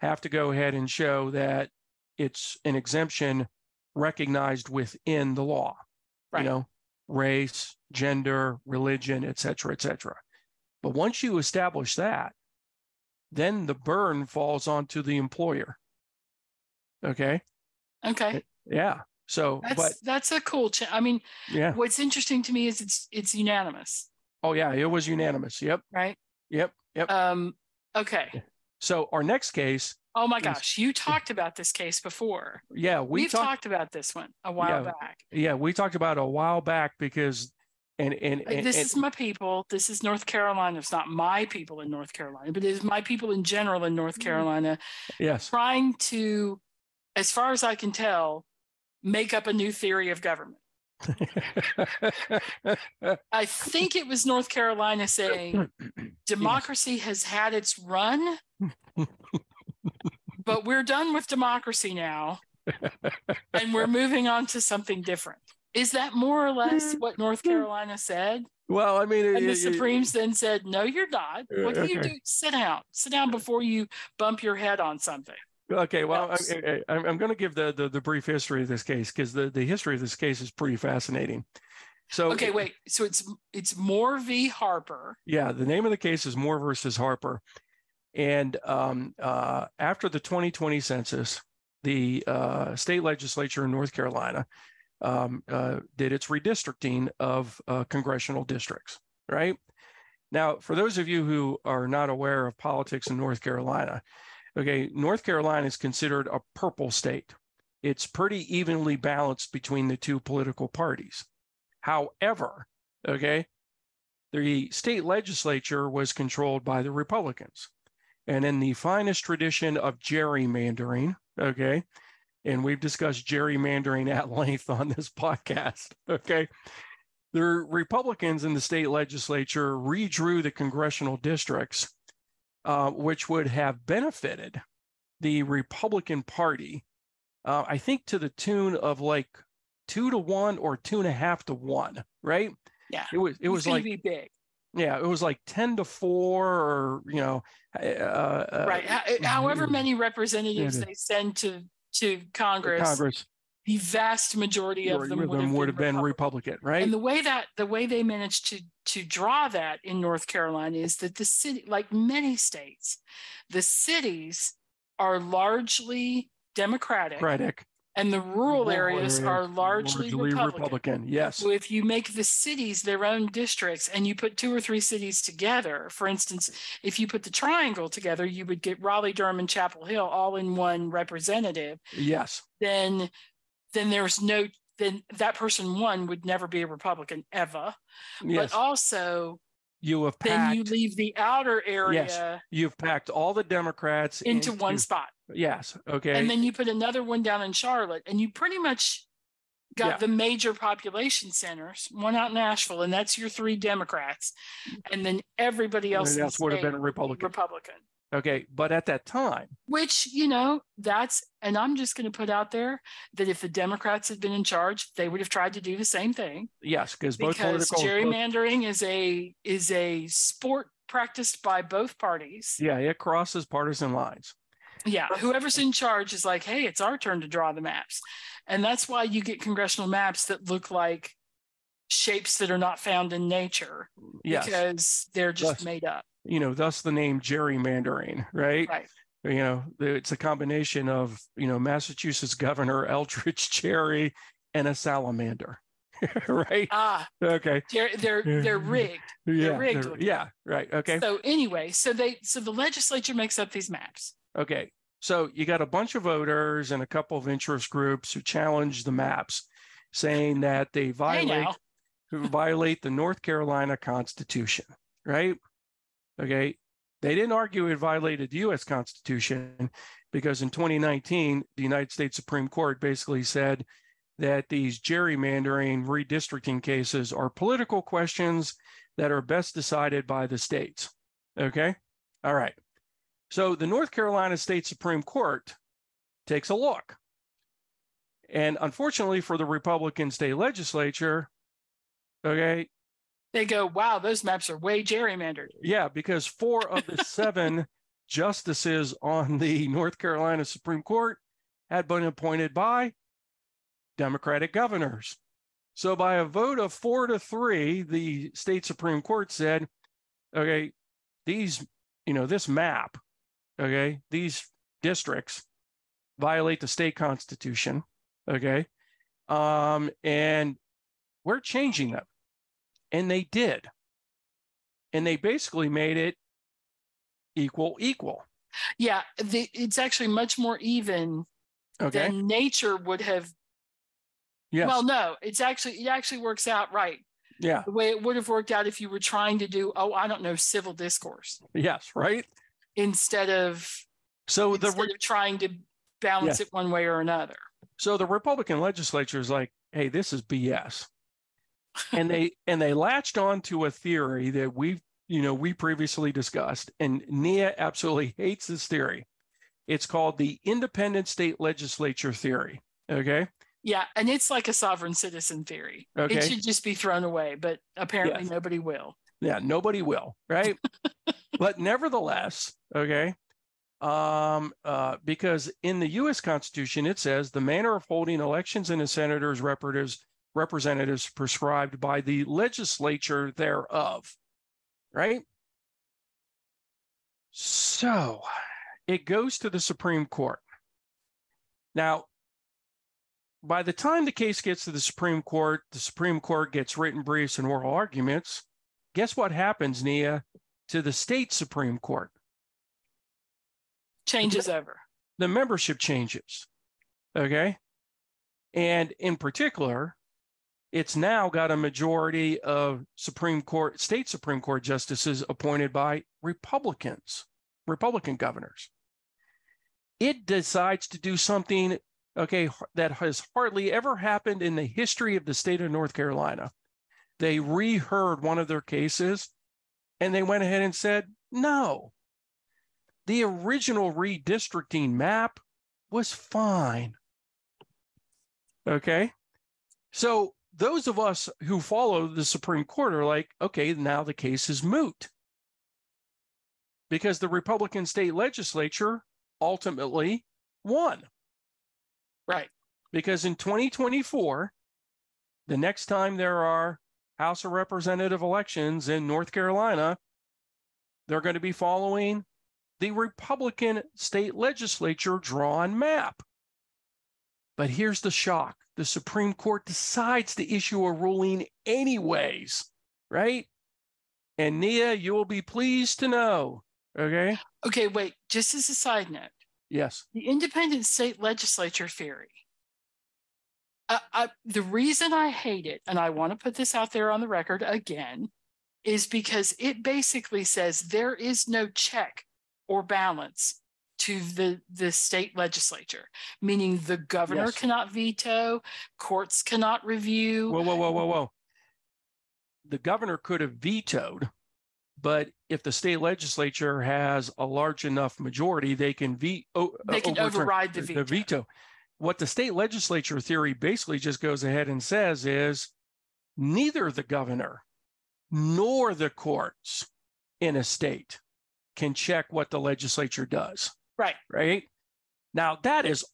Speaker 3: have to go ahead and show that it's an exemption recognized within the law.
Speaker 2: Right.
Speaker 3: You know, race, gender, religion, et cetera, et cetera. But once you establish that, then the burn falls onto the employer. Okay.
Speaker 2: Okay.
Speaker 3: Yeah. So,
Speaker 2: That's
Speaker 3: but
Speaker 2: that's a cool. Cha- I mean,
Speaker 3: yeah.
Speaker 2: what's interesting to me is it's it's unanimous,
Speaker 3: Oh, yeah. It was unanimous. Yep.
Speaker 2: right?
Speaker 3: Yep. Yep.
Speaker 2: Um. Okay.
Speaker 3: So our next case,
Speaker 2: Oh my gosh, you talked about this case before.
Speaker 3: yeah, we
Speaker 2: We've
Speaker 3: talked,
Speaker 2: talked about this one a while
Speaker 3: Yeah.
Speaker 2: back.
Speaker 3: yeah, we talked about a while back because, and and, and,
Speaker 2: this
Speaker 3: and-
Speaker 2: is my people. This is North Carolina. It's not my people in North Carolina, but it is my people in general in North
Speaker 3: Mm.
Speaker 2: Carolina
Speaker 3: yes,
Speaker 2: trying to, as far as I can tell, make up a new theory of government. I think it was North Carolina saying democracy has had its run, but we're done with democracy now and we're moving on to something different. Is that more or less hmm. what North hmm. Carolina said?
Speaker 3: well, I mean,
Speaker 2: And
Speaker 3: it-
Speaker 2: the
Speaker 3: it-
Speaker 2: Supremes then said, No, you're not. What do you do? Sit down. Sit down before you bump your head on something.
Speaker 3: Okay, well? I, I'm going to give the, the the brief history of this case because the the history of this case is pretty fascinating. So,
Speaker 2: Okay, wait. So it's it's Moore v. Harper.
Speaker 3: Yeah, the name of the case is Moore versus Harper. And um, uh, after the 2020 census, the uh, state legislature in North Carolina um, uh, did its redistricting of uh, congressional districts, right? Now, for those of you who are not aware of politics in North Carolina, okay, North Carolina is considered a purple state. It's pretty evenly balanced between the two political parties. However, okay, the state legislature was controlled by the Republicans. And in the finest tradition of gerrymandering, okay, and we've discussed gerrymandering at length on this podcast, okay, the Republicans in the state legislature redrew the congressional districts, uh, which would have benefited the Republican Party, uh, I think to the tune of like two to one or two and a half to one, right?
Speaker 2: Yeah.
Speaker 3: It was it was like
Speaker 2: big.
Speaker 3: yeah, it was like 10 to 4 or, you know, uh, uh,
Speaker 2: right. Ho- However
Speaker 3: mm,
Speaker 2: many representatives they send to to Congress,
Speaker 3: Congress
Speaker 2: the vast majority of them, would, have
Speaker 3: would have been
Speaker 2: Republican.
Speaker 3: Republican, right?
Speaker 2: And the way that the way they managed to to draw that in North Carolina is that the city, like many states, the cities are largely Democratic,
Speaker 3: Democratic.
Speaker 2: and the rural areas are largely, Republican.
Speaker 3: Republican. Yes.
Speaker 2: So if you make the cities their own districts and you put two or three cities together, for instance, if you put the triangle together, you would get Raleigh, Durham, and Chapel Hill all in one representative.
Speaker 3: Yes.
Speaker 2: Then, then there's no then that person one would never be a Republican ever.
Speaker 3: Yes.
Speaker 2: But also,
Speaker 3: you have
Speaker 2: then you leave the outer area Yes,
Speaker 3: you've packed all the Democrats
Speaker 2: into one spot.
Speaker 3: Yes. Okay.
Speaker 2: And then you put another one down in Charlotte, and you pretty much got
Speaker 3: Yeah.
Speaker 2: the major population centers, one out in Asheville, and that's your three Democrats. Mm. And then everybody else
Speaker 3: else would have been a Republican.
Speaker 2: Republican.
Speaker 3: Okay. But at that time,
Speaker 2: Which, you know, that's, and I'm just going to put out there that if the Democrats had been in charge, they would have tried to do the same thing
Speaker 3: yes, because both
Speaker 2: because
Speaker 3: political. both-
Speaker 2: gerrymandering is a is a sport practiced by both parties.
Speaker 3: yeah, it crosses partisan lines.
Speaker 2: Yeah, whoever's in charge is like, hey, it's our turn to draw the maps. And that's why you get congressional maps that look like shapes that are not found in nature
Speaker 3: Yes.
Speaker 2: because they're just
Speaker 3: Thus-
Speaker 2: made up.
Speaker 3: You know, thus the name gerrymandering, right?
Speaker 2: Right.
Speaker 3: You know, it's a combination of, you know, Massachusetts Governor Elbridge Gerry and a salamander, right?
Speaker 2: Ah,
Speaker 3: Okay.
Speaker 2: they're they're they're rigged.
Speaker 3: Yeah.
Speaker 2: rigged
Speaker 3: they're-. Yeah. Right. Okay.
Speaker 2: So anyway, so they so the legislature makes up these maps.
Speaker 3: Okay. So you got a bunch of voters and a couple of interest groups who challenge the maps, saying that they violate who violate the North Carolina Constitution, right? Okay. They didn't argue it violated the US Constitution because in 2019, the United States Supreme Court basically said that these gerrymandering redistricting cases are political questions that are best decided by the states. Okay. All right. So the North Carolina State Supreme Court takes a look. And unfortunately for the Republican state legislature, okay,
Speaker 2: they go, wow, those maps are way gerrymandered.
Speaker 3: yeah, because four of the seven justices on the North Carolina Supreme Court had been appointed by Democratic governors. So, by a vote of four to three, the state Supreme Court said, okay, these, you know, this map, okay, these districts violate the state constitution, okay, um, and we're changing them. And they did. And they basically made it equal, equal.
Speaker 2: Yeah, the, it's actually much more even
Speaker 3: Okay.
Speaker 2: than nature would have.
Speaker 3: yes.
Speaker 2: Well, no, it's actually it actually works out right
Speaker 3: yeah.
Speaker 2: the way it would have worked out if you were trying to do oh I don't know civil discourse
Speaker 3: Yes. Right.
Speaker 2: instead of
Speaker 3: So the
Speaker 2: instead of trying to balance it one way or another.
Speaker 3: so the Republican legislature is like, hey, this is BS. And they and they latched on to a theory that we you know we previously discussed, and Nia absolutely hates this theory. It's called the independent state legislature theory. Okay.
Speaker 2: Yeah, and it's like a sovereign citizen theory.
Speaker 3: Okay.
Speaker 2: It should just be thrown away, but apparently
Speaker 3: Yes.
Speaker 2: nobody will.
Speaker 3: Yeah, nobody will, right? but nevertheless, okay, um, uh, because in the U.S. Constitution it says the manner of holding elections and the senators representatives representatives prescribed by the legislature thereof, right? So it goes to the Supreme Court. Now, by the time the case gets to the Supreme Court, the Supreme Court gets written briefs and oral arguments. Guess what happens, Nia, to the state Supreme Court?
Speaker 2: Changes over.
Speaker 3: The membership changes. Okay. And in particular, it's now got a majority of Supreme Court, state Supreme Court justices appointed by Republicans, Republican governors. It decides to do something, okay, that has hardly ever happened in the history of the state of North Carolina. They reheard one of their cases and they went ahead and said, no, the original redistricting map was fine. Okay. So those of us who follow the Supreme Court are like, okay, now the case is moot. Because the Republican state legislature ultimately won.
Speaker 2: Right.
Speaker 3: Because in 2024, the next time there are House of Representative elections in North Carolina, they're going to be following the Republican state legislature drawn map. But here's the shock the Supreme Court decides to issue a ruling anyways, right? And Nia, you will be pleased to know. Okay.
Speaker 2: Okay, wait, just as a side note,
Speaker 3: Yes.
Speaker 2: the independent state legislature theory. I, I, the reason I hate it, and I want to put this out there on the record again, is because it basically says there is no check or balance to the, the state legislature, meaning the governor
Speaker 3: Yes.
Speaker 2: cannot veto, courts cannot review.
Speaker 3: Whoa, whoa, whoa, whoa, whoa. The governor could have vetoed, but if the state legislature has a large enough majority, they can ve- o- uh,
Speaker 2: They can override the veto.
Speaker 3: veto. What the state legislature theory basically just goes ahead and says is neither the governor nor the courts in a state can check what the legislature does
Speaker 2: Right.
Speaker 3: right? Now, that is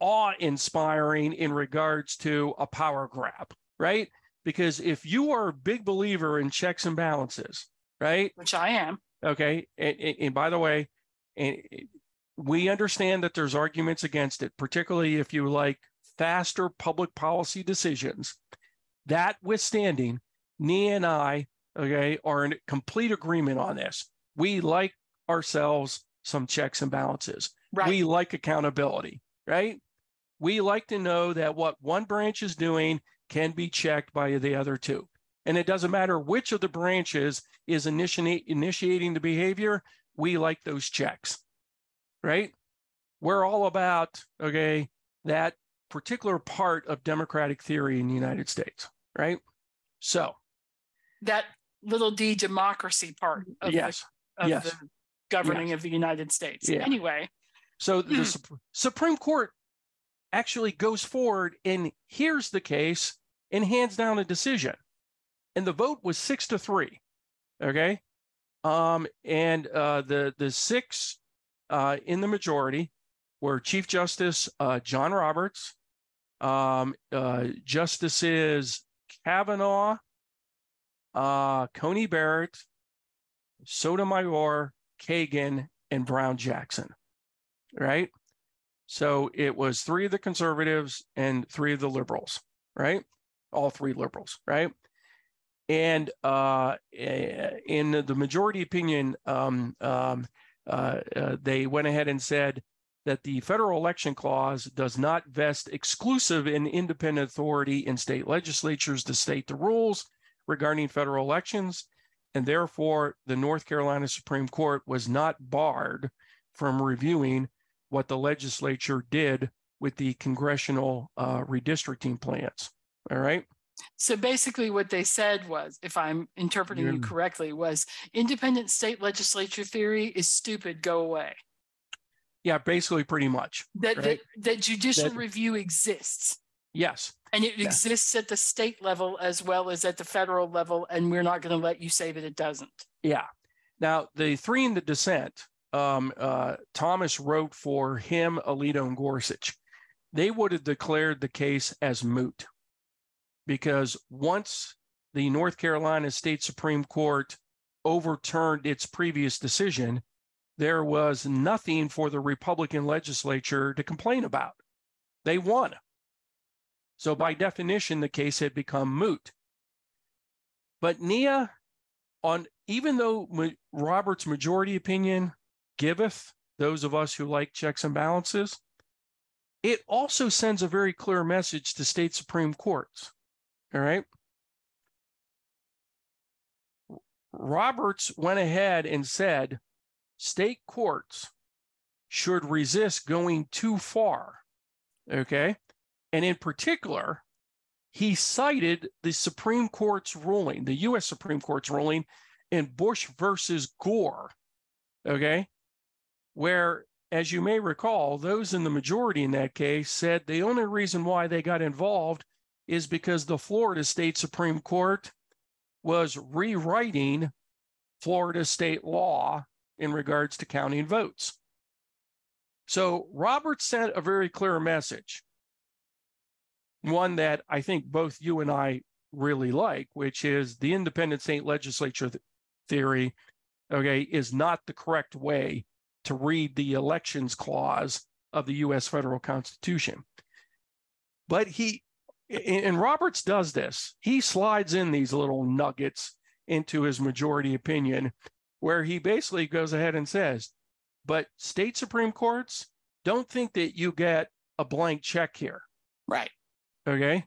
Speaker 3: awe inspiring in regards to a power grab, right? Because if you are a big believer in checks and balances, right?
Speaker 2: Which I am.
Speaker 3: Okay. And, and, and by the way, and we understand that there's arguments against it, particularly if you like faster public policy decisions. That withstanding, Nia and I, okay, are in complete agreement on this. We like ourselves some checks and balances.
Speaker 2: Right.
Speaker 3: We like accountability, right? We like to know that what one branch is doing can be checked by the other two. And it doesn't matter which of the branches is initiate, initiating the behavior, we like those checks, right? We're all about, okay, that particular part of democratic theory in the United States, right? So,
Speaker 2: that little d democracy part of,
Speaker 3: yes.
Speaker 2: the, of
Speaker 3: yes.
Speaker 2: the governing of the United States.
Speaker 3: Yeah.
Speaker 2: Anyway,
Speaker 3: So the
Speaker 2: Hmm.
Speaker 3: Sup- Supreme Court actually goes forward and hears the case and hands down a decision. And the vote was six to three. Okay. Um, and uh, the the six uh, in the majority were Chief Justice uh, John Roberts, um, uh, Justices Kavanaugh, uh, Coney Barrett, Sotomayor, Kagan, and Brown Jackson right? So it was three of the conservatives and three of the liberals, right? All three liberals, right? And uh, eh, in the majority opinion, um, um, uh, uh, they went ahead and said that the federal election clause does not vest exclusive and independent authority in state legislatures to state the rules regarding federal elections. And therefore, the North Carolina Supreme Court was not barred from reviewing what the legislature did with the congressional uh, redistricting plans. All right.
Speaker 2: so basically what they said was, if I'm interpreting you correctly, was independent state legislature theory is stupid, go away.
Speaker 3: Yeah, basically, pretty much.
Speaker 2: That
Speaker 3: Right.
Speaker 2: that, that judicial
Speaker 3: That-
Speaker 2: review exists.
Speaker 3: Yes.
Speaker 2: And it
Speaker 3: Yeah.
Speaker 2: exists at the state level as well as at the federal level, and we're not going to let you say that it doesn't.
Speaker 3: Yeah. Now, the three in the dissent, um, uh, Thomas wrote for him, Alito, and Gorsuch. They would have declared the case as moot because once the North Carolina State Supreme Court overturned its previous decision, there was nothing for the Republican legislature to complain about. They won. So, by definition, the case had become moot. But Nia, on even though Robert's majority opinion giveth those of us who like checks and balances, it also sends a very clear message to state supreme courts. All right. Roberts went ahead and said state courts should resist going too far. Okay. And in particular, he cited the Supreme Court's ruling, the US Supreme Court's ruling in Bush versus Gore. Okay. Where, as you may recall, those in the majority in that case said the only reason why they got involved is because the Florida State Supreme Court was rewriting Florida state law in regards to counting votes. So Roberts sent a very clear message, one that I think both you and I really like, which is the independent state legislature th- theory, okay, is not the correct way to read the elections clause of the US federal constitution. But he, and Roberts does this, he slides in these little nuggets into his majority opinion where he basically goes ahead and says, but state Supreme Courts don't think that you get a blank check here.
Speaker 2: Right.
Speaker 3: Okay.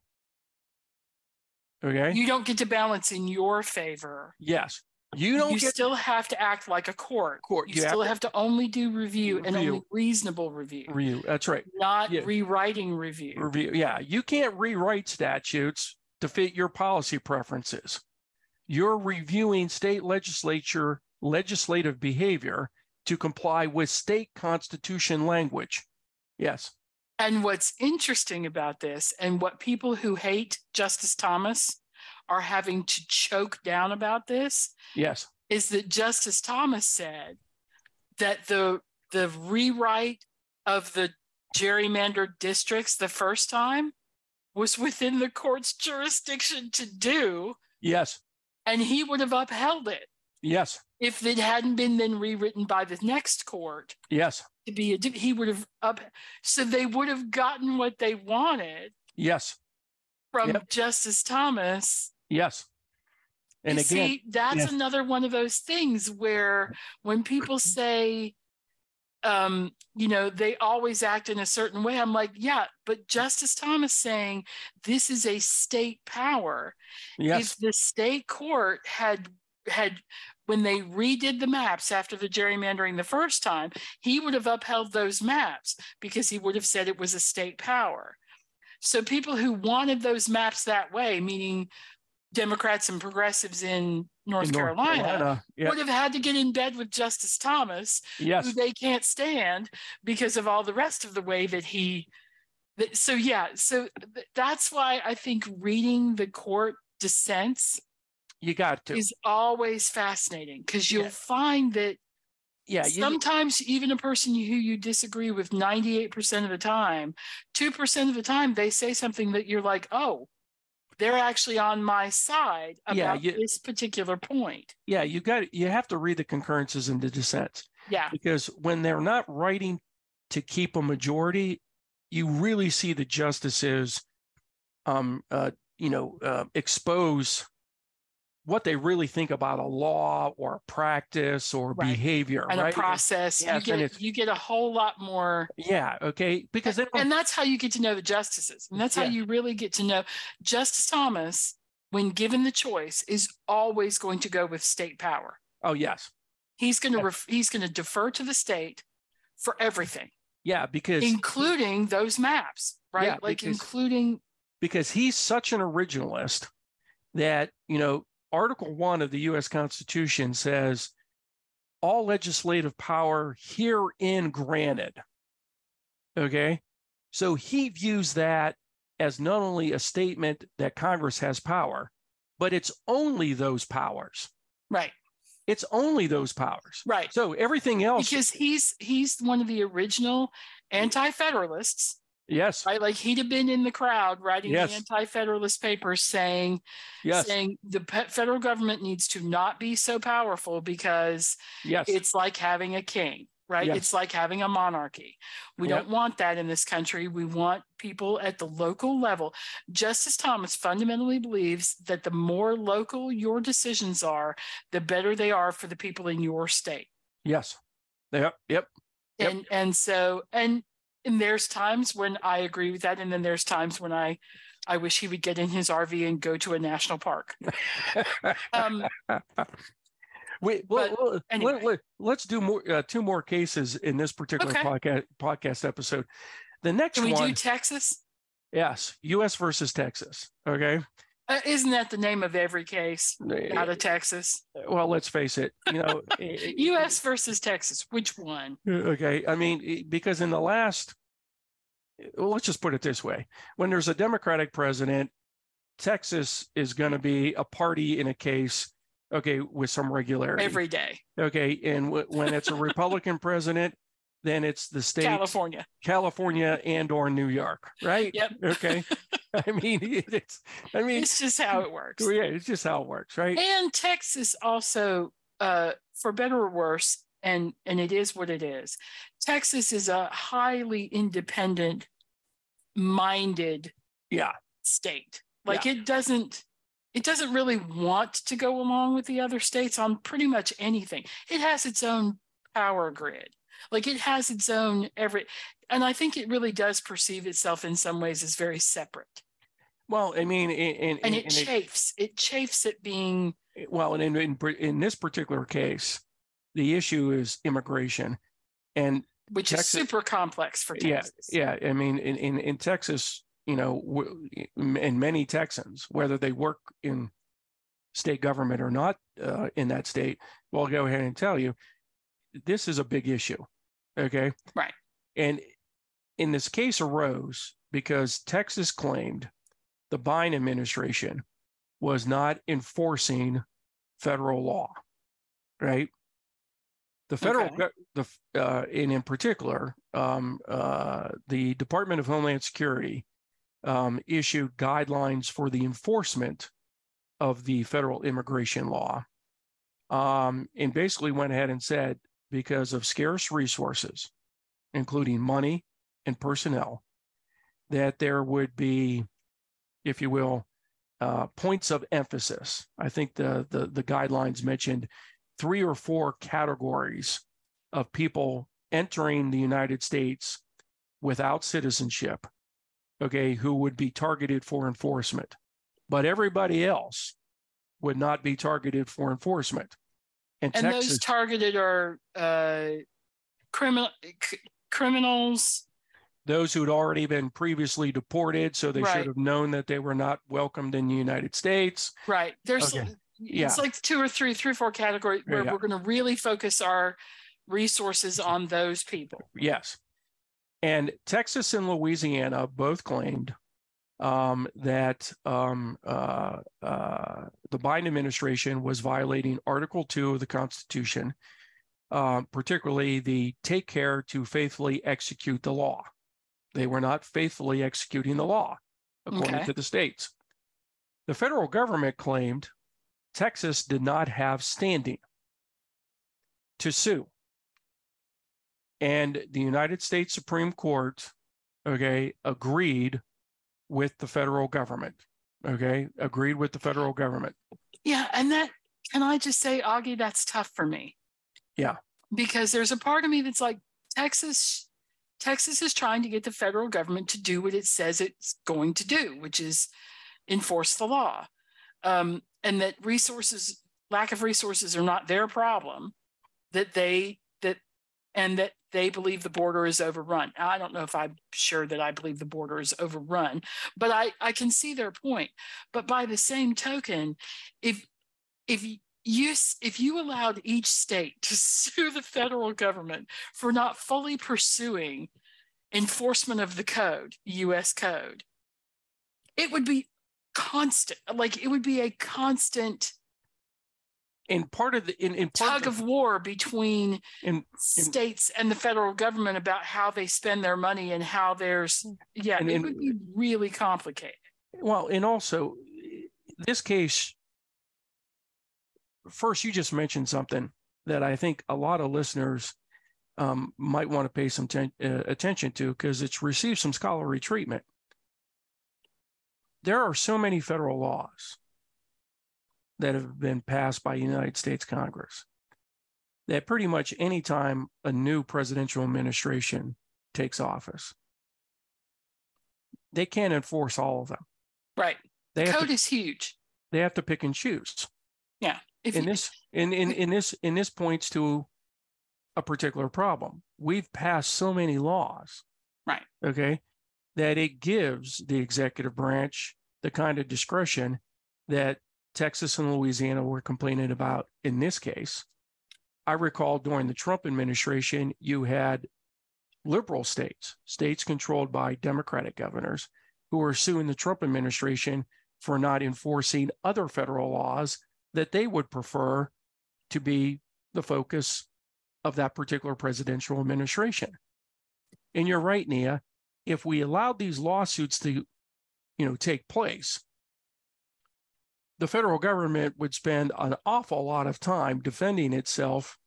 Speaker 3: Okay.
Speaker 2: You don't get to balance in your favor.
Speaker 3: yes. You don't
Speaker 2: you
Speaker 3: get
Speaker 2: still have to act like a court.
Speaker 3: court.
Speaker 2: You
Speaker 3: You have
Speaker 2: still
Speaker 3: to-
Speaker 2: have to only do review, and only reasonable review,
Speaker 3: review. That's right.
Speaker 2: not
Speaker 3: Yeah.
Speaker 2: rewriting review.
Speaker 3: Review. Yeah. You can't rewrite statutes to fit your policy preferences. You're reviewing state legislature legislative behavior to comply with state constitution language. Yes.
Speaker 2: And what's interesting about this, and what people who hate Justice Thomas are having to choke down about this,
Speaker 3: Yes.
Speaker 2: is that Justice Thomas said that the the rewrite of the gerrymandered districts the first time was within the court's jurisdiction to do,
Speaker 3: Yes.
Speaker 2: and he would have upheld it
Speaker 3: Yes.
Speaker 2: if it hadn't been then rewritten by the next court
Speaker 3: Yes.
Speaker 2: To be a he would have up so they would have gotten what they wanted
Speaker 3: Yes.
Speaker 2: from
Speaker 3: Yep.
Speaker 2: Justice Thomas
Speaker 3: Yes. And
Speaker 2: You
Speaker 3: again,
Speaker 2: see, that's
Speaker 3: yes.
Speaker 2: another one of those things where when people say, um, you know, they always act in a certain way, I'm like, yeah, but Justice Thomas saying this is a state power.
Speaker 3: yes.
Speaker 2: If the state court had had when they redid the maps after the gerrymandering the first time, he would have upheld those maps because he would have said it was a state power. So people who wanted those maps that way, meaning Democrats and progressives in North
Speaker 3: in
Speaker 2: Carolina,
Speaker 3: Yeah.
Speaker 2: would have had to get in bed with Justice Thomas,
Speaker 3: Yes.
Speaker 2: who they can't stand because of all the rest of the way that he. That, so yeah, so th- that's why I think reading the court dissents
Speaker 3: You got to.
Speaker 2: is always fascinating because you'll
Speaker 3: Yeah.
Speaker 2: find that
Speaker 3: Yeah. You,
Speaker 2: sometimes even a person who you disagree with 98% of the time, 2% of the time they say something that you're like, oh, they're actually on my side
Speaker 3: Yeah,
Speaker 2: about
Speaker 3: you-
Speaker 2: this particular point.
Speaker 3: yeah. You got. You have to read the concurrences and the dissents
Speaker 2: Yeah.
Speaker 3: because when they're not writing to keep a majority, you really see the justices, um, uh, you know, uh, expose what they really think about a law or a practice or
Speaker 2: Right.
Speaker 3: behavior,
Speaker 2: And
Speaker 3: right?
Speaker 2: a process,
Speaker 3: Yes,
Speaker 2: you get you get a whole lot more
Speaker 3: Yeah. Okay. Because
Speaker 2: and, and that's how you get to know the justices. And that's how you really get to know Justice Thomas, when given the choice, is always going to go with state power.
Speaker 3: Oh yes,
Speaker 2: He's going to
Speaker 3: Yeah.
Speaker 2: ref- he's going to defer to the state for everything.
Speaker 3: yeah, because
Speaker 2: including those maps, right?
Speaker 3: Yeah,
Speaker 2: like
Speaker 3: because-
Speaker 2: including
Speaker 3: because he's such an originalist that you know Article One of the U.S. Constitution says all legislative power herein granted. Okay, so he views that as not only a statement that Congress has power, but it's only those powers.
Speaker 2: right,
Speaker 3: It's only those powers.
Speaker 2: right.
Speaker 3: So everything else,
Speaker 2: Because he's he's one of the original anti-federalists,
Speaker 3: yes,
Speaker 2: right? Like he'd have been in the crowd writing
Speaker 3: Yes.
Speaker 2: the anti-federalist papers saying
Speaker 3: yes,
Speaker 2: saying the federal government needs to not be so powerful because
Speaker 3: yes,
Speaker 2: it's like having a king right
Speaker 3: Yes.
Speaker 2: it's like having a monarchy we
Speaker 3: Yep.
Speaker 2: don't want that in this country we want people at the local level justice thomas fundamentally believes that the more local your decisions are the better they are for the people in your state
Speaker 3: yes. Yep, yep. Yep.
Speaker 2: and and so and and there's times when i agree with that and then there's times when i i wish he would get in his rv and go to a national park um
Speaker 3: Wait, well, well,
Speaker 2: anyway.
Speaker 3: let, us do more uh, two more cases in this particular
Speaker 2: Okay.
Speaker 3: podcast podcast episode. The next
Speaker 2: can we
Speaker 3: one,
Speaker 2: do texas
Speaker 3: yes, U.S. versus Texas. Okay,
Speaker 2: uh, isn't that the name of every case out of texas
Speaker 3: well, let's face it. You know,
Speaker 2: us versus texas which one
Speaker 3: Okay, I mean, because in the last, well, let's just put it this way: when there's a Democratic president, Texas is going to be a party in a case. Okay, with some regularity.
Speaker 2: every day
Speaker 3: okay, and w- when it's a Republican president, then it's the state
Speaker 2: california
Speaker 3: California and or New York, right?
Speaker 2: Yep.
Speaker 3: Okay. I mean, it's. I mean,
Speaker 2: it's just how it works
Speaker 3: yeah, it's just how it works, right?
Speaker 2: and texas also uh for better or worse and and it is what it is texas is a highly independent minded
Speaker 3: Yeah.
Speaker 2: state like it doesn't it doesn't really want to go along with the other states on pretty much anything it has its own power grid like it has its own every and i think it really does perceive itself in some ways as very separate
Speaker 3: Well, I mean, in, in,
Speaker 2: and it
Speaker 3: in-
Speaker 2: chafes. It chafes at being
Speaker 3: well, and in, in in this particular case, the issue is immigration, and
Speaker 2: which
Speaker 3: Texas-
Speaker 2: is super complex for Texas.
Speaker 3: Yeah, yeah. I mean, in in, in Texas, you know, and many Texans, whether they work in state government or not uh, in that state, well, I'll go ahead and tell you, this is a big issue. Okay.
Speaker 2: Right.
Speaker 3: And in this case arose because Texas claimed the Biden administration was not enforcing federal law. Right. The federal,
Speaker 2: Okay.
Speaker 3: the uh, and in particular, um, uh, the Department of Homeland Security um, issued guidelines for the enforcement of the federal immigration law, um, and basically went ahead and said because of scarce resources, including money and personnel, that there would be, if you will, uh, points of emphasis. I think the, the the guidelines mentioned three or four categories of people entering the United States without citizenship, okay, who would be targeted for enforcement. But everybody else would not be targeted for enforcement. And, Texas,
Speaker 2: those targeted are uh, criminal c- criminals.
Speaker 3: those who had already been previously deported, so they
Speaker 2: Right.
Speaker 3: should have known that they were not welcomed in the United States.
Speaker 2: Right. There's
Speaker 3: Okay. Yeah.
Speaker 2: it's like two or three, three or four categories where
Speaker 3: yeah.
Speaker 2: we're going to really focus our resources on those people.
Speaker 3: Yes. And Texas and Louisiana both claimed um, that um, uh, uh, the Biden administration was violating Article 2 of the Constitution, uh, particularly the take care to faithfully execute the law. They were not faithfully executing the law, according
Speaker 2: Okay.
Speaker 3: to the states. The federal government claimed Texas did not have standing to sue and the United States Supreme Court, okay, agreed with the federal government. Okay, agreed with the federal government.
Speaker 2: Yeah, and that can I just say, Aughie, that's tough for me.
Speaker 3: Yeah.
Speaker 2: Because there's a part of me that's like Texas, Texas is trying to get the federal government to do what it says it's going to do, which is enforce the law. Um, and that resources, lack of resources are not their problem, that they and that they believe the border is overrun. I don't know if I'm sure that I believe the border is overrun, but I, I can see their point. But by the same token, if if you if you allowed each state to sue the federal government for not fully pursuing enforcement of the code, U.S. code, it would be constant. Like it would be a constant
Speaker 3: And part of the in, in part
Speaker 2: tug of war between
Speaker 3: in,
Speaker 2: states and the federal government about how they spend their money and how there's yeah,
Speaker 3: And
Speaker 2: it
Speaker 3: in-
Speaker 2: would be really complicated.
Speaker 3: well, and also this case. First, you just mentioned something that I think a lot of listeners um, might want to pay some ten, uh, attention to because it's received some scholarly treatment. There are so many federal laws that have been passed by United States Congress that pretty much any time a new presidential administration takes office, they can't enforce all of them.
Speaker 2: Right.
Speaker 3: They
Speaker 2: Code
Speaker 3: to,
Speaker 2: is huge.
Speaker 3: they have to pick and choose. Yeah.
Speaker 2: If
Speaker 3: In
Speaker 2: you-
Speaker 3: this in, in in this in this points to a particular problem. We've passed so many laws,
Speaker 2: Right.
Speaker 3: Okay, that it gives the executive branch the kind of discretion that Texas and Louisiana were complaining about in this case. I recall during the Trump administration, you had liberal states, states controlled by Democratic governors, who were suing the Trump administration for not enforcing other federal laws that they would prefer to be the focus of that particular presidential administration. And you're right, Nia. If we allowed these lawsuits to, you know, take place, the federal government would spend an awful lot of time defending itself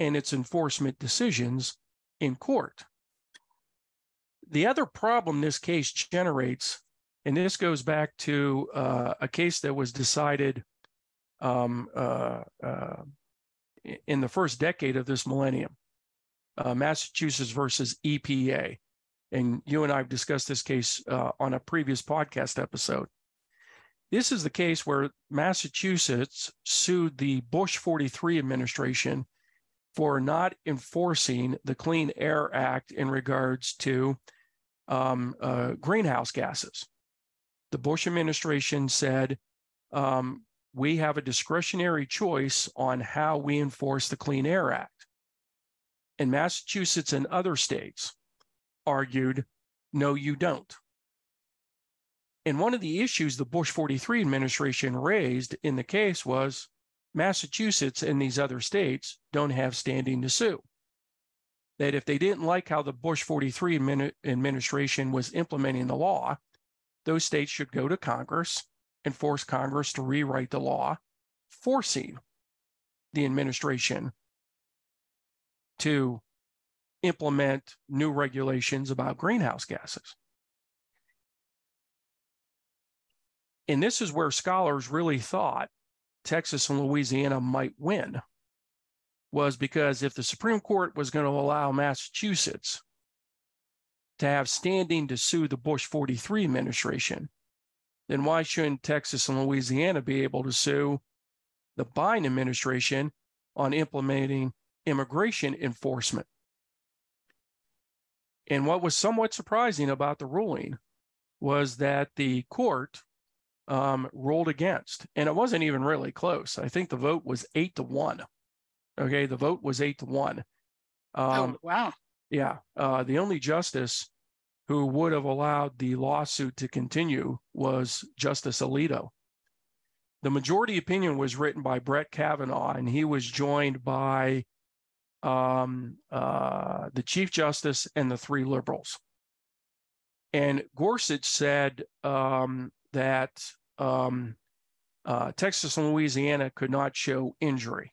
Speaker 3: and its enforcement decisions in court. The other problem this case generates, and this goes back to uh, a case that was decided um, uh, uh, in the first decade of this millennium, uh, Massachusetts versus EPA. And you and I have discussed this case uh, on a previous podcast episode. This is the case where Massachusetts sued the Bush 43 administration for not enforcing the Clean Air Act in regards to um, uh, greenhouse gases. The Bush administration said, um, we have a discretionary choice on how we enforce the Clean Air Act. And Massachusetts and other states argued, no, you don't. And one of the issues the Bush 43 administration raised in the case was Massachusetts and these other states don't have standing to sue. That if they didn't like how the Bush 43 administration was implementing the law, those states should go to Congress and force Congress to rewrite the law, forcing the administration to implement new regulations about greenhouse gases. And this is where scholars really thought Texas and Louisiana might win, was because if the Supreme Court was going to allow Massachusetts to have standing to sue the Bush 43 administration, then why shouldn't Texas and Louisiana be able to sue the Biden administration on implementing immigration enforcement? And what was somewhat surprising about the ruling was that the court um, ruled against. And it wasn't even really close. I think the vote was eight to one. Okay. The vote was eight to one.
Speaker 2: Oh, um, oh, wow.
Speaker 3: Yeah. Uh, the only justice who would have allowed the lawsuit to continue was Justice Alito. The majority opinion was written by Brett Kavanaugh, and he was joined by um, uh, the Chief Justice and the three liberals. And Gorsuch said um, that um, uh, Texas and Louisiana could not show injury.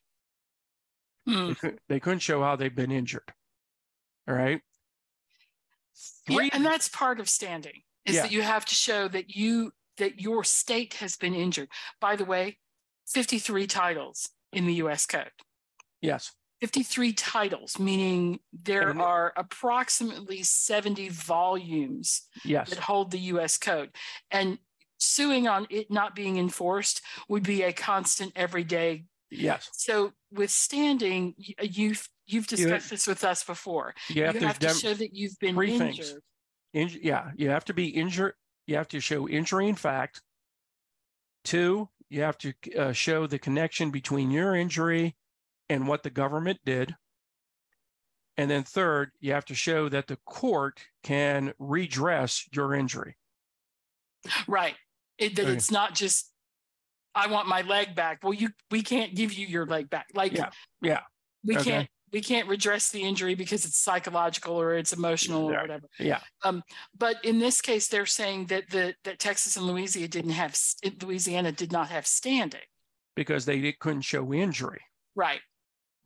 Speaker 3: Mm. They, could, they couldn't show how they've been injured. All right.
Speaker 2: Three, yeah, and that's part of standing is yeah. that you have to show that you that your state has been injured. By the way, 53 titles in the US code.
Speaker 3: Yes.
Speaker 2: 53 titles, meaning there and, are approximately 70 volumes
Speaker 3: yes.
Speaker 2: that hold the US code. And suing on it not being enforced would be a constant everyday.
Speaker 3: Yes.
Speaker 2: So withstanding, you've you've discussed you, this with us before. You have, you to, have to, show that you've been injured.
Speaker 3: In, yeah, you have to be injured. You have to show injury in fact. Two, you have to uh, show the connection between your injury and what the government did. And then third, you have to show that the court can redress your injury.
Speaker 2: Right. It, that okay. it's not just I want my leg back. Well, you we can't give you your leg back. Like
Speaker 3: yeah, yeah.
Speaker 2: We okay. can't we can't redress the injury because it's psychological or it's emotional or whatever.
Speaker 3: Yeah.
Speaker 2: Um, but in this case, they're saying that the that Texas and Louisiana didn't have Louisiana did not have standing
Speaker 3: because they couldn't show injury.
Speaker 2: Right.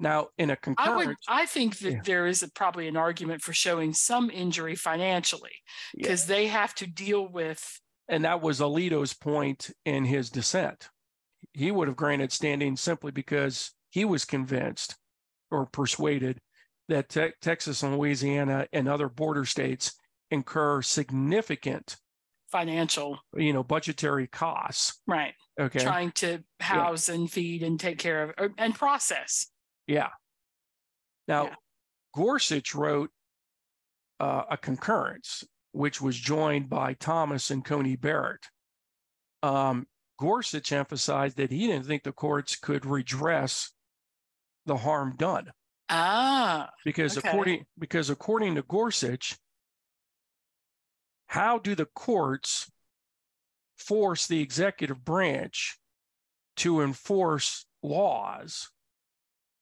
Speaker 3: Now, in a concurrent,
Speaker 2: I would, I think that yeah. there is a, probably an argument for showing some injury financially because yeah. they have to deal with
Speaker 3: and that was Alito's point in his dissent. He would have granted standing simply because he was convinced or persuaded that te- Texas and Louisiana and other border states incur significant
Speaker 2: financial,
Speaker 3: you know, budgetary costs.
Speaker 2: Right.
Speaker 3: Okay.
Speaker 2: Trying to house yeah. and feed and take care of or, and process.
Speaker 3: Yeah. Now, yeah. Gorsuch wrote uh, a concurrence which was joined by Thomas and Coney Barrett. Um, Gorsuch emphasized that he didn't think the courts could redress the harm done.
Speaker 2: Ah,
Speaker 3: because okay. according because according to Gorsuch, how do the courts force the executive branch to enforce laws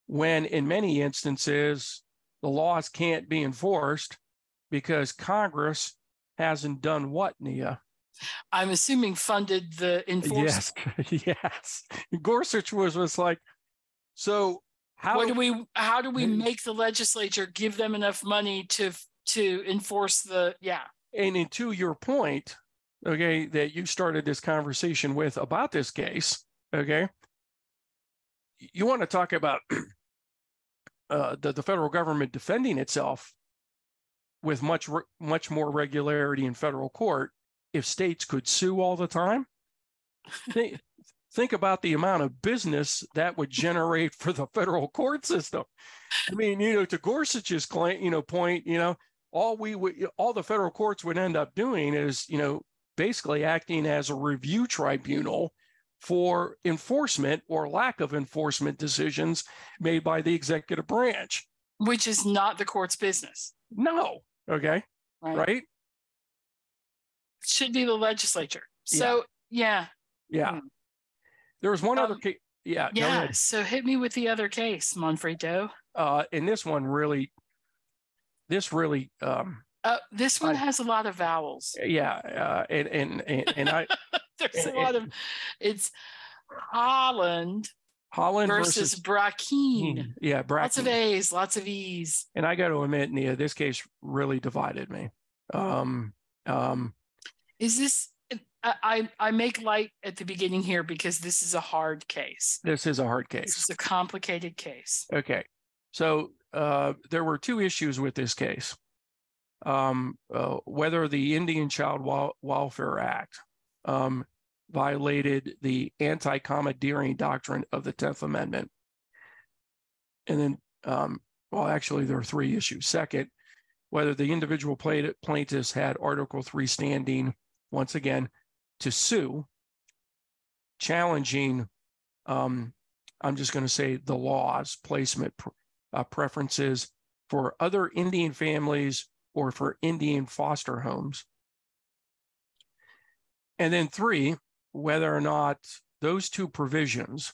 Speaker 3: when in many instances the laws can't be enforced because Congress hasn't done what, Nia?
Speaker 2: I'm assuming funded the enforcement.
Speaker 3: Yes, yes. Gorsuch was was like, so how
Speaker 2: what do we how do we make the legislature give them enough money to to enforce the yeah?
Speaker 3: And to your point, okay, that you started this conversation with about this case, okay, you want to talk about uh, the the federal government defending itself with much much more regularity in federal court if states could sue all the time think, think about the amount of business that would generate for the federal court system. I mean, you know, to Gorsuch's claim, you know, point, you know, all we would, all the federal courts would end up doing is, you know, basically acting as a review tribunal for enforcement or lack of enforcement decisions made by the executive branch.
Speaker 2: Which is not the court's business.
Speaker 3: No. Okay. Right. right?
Speaker 2: Should be the legislature. So, yeah.
Speaker 3: Yeah. yeah. There was one um, other case. Yeah.
Speaker 2: Yeah. So hit me with the other case, Manfredo.
Speaker 3: Uh, and this one really, this really, um,
Speaker 2: uh, this one I, has a lot of vowels.
Speaker 3: Yeah, uh, and, and and and I.
Speaker 2: There's and, a lot of. It's Haaland.
Speaker 3: Haaland
Speaker 2: versus, versus Brackeen.
Speaker 3: Yeah, Brackeen.
Speaker 2: Lots of A's, lots of E's.
Speaker 3: And I got to admit, Nia, this case really divided me. Um, um,
Speaker 2: is this I, I make light at the beginning here because this is a hard case.
Speaker 3: This is a hard case.
Speaker 2: This is a complicated case.
Speaker 3: Okay. So uh, there were two issues with this case. Um, uh, whether the Indian Child Welfare Act um, violated the anti commandeering doctrine of the 10th Amendment. And then, um, well, actually, there are three issues. Second, whether the individual plaintiffs had Article 3 standing, once again, to sue, challenging, um, I'm just going to say the laws, placement uh, preferences for other Indian families or for Indian foster homes. And then three, whether or not those two provisions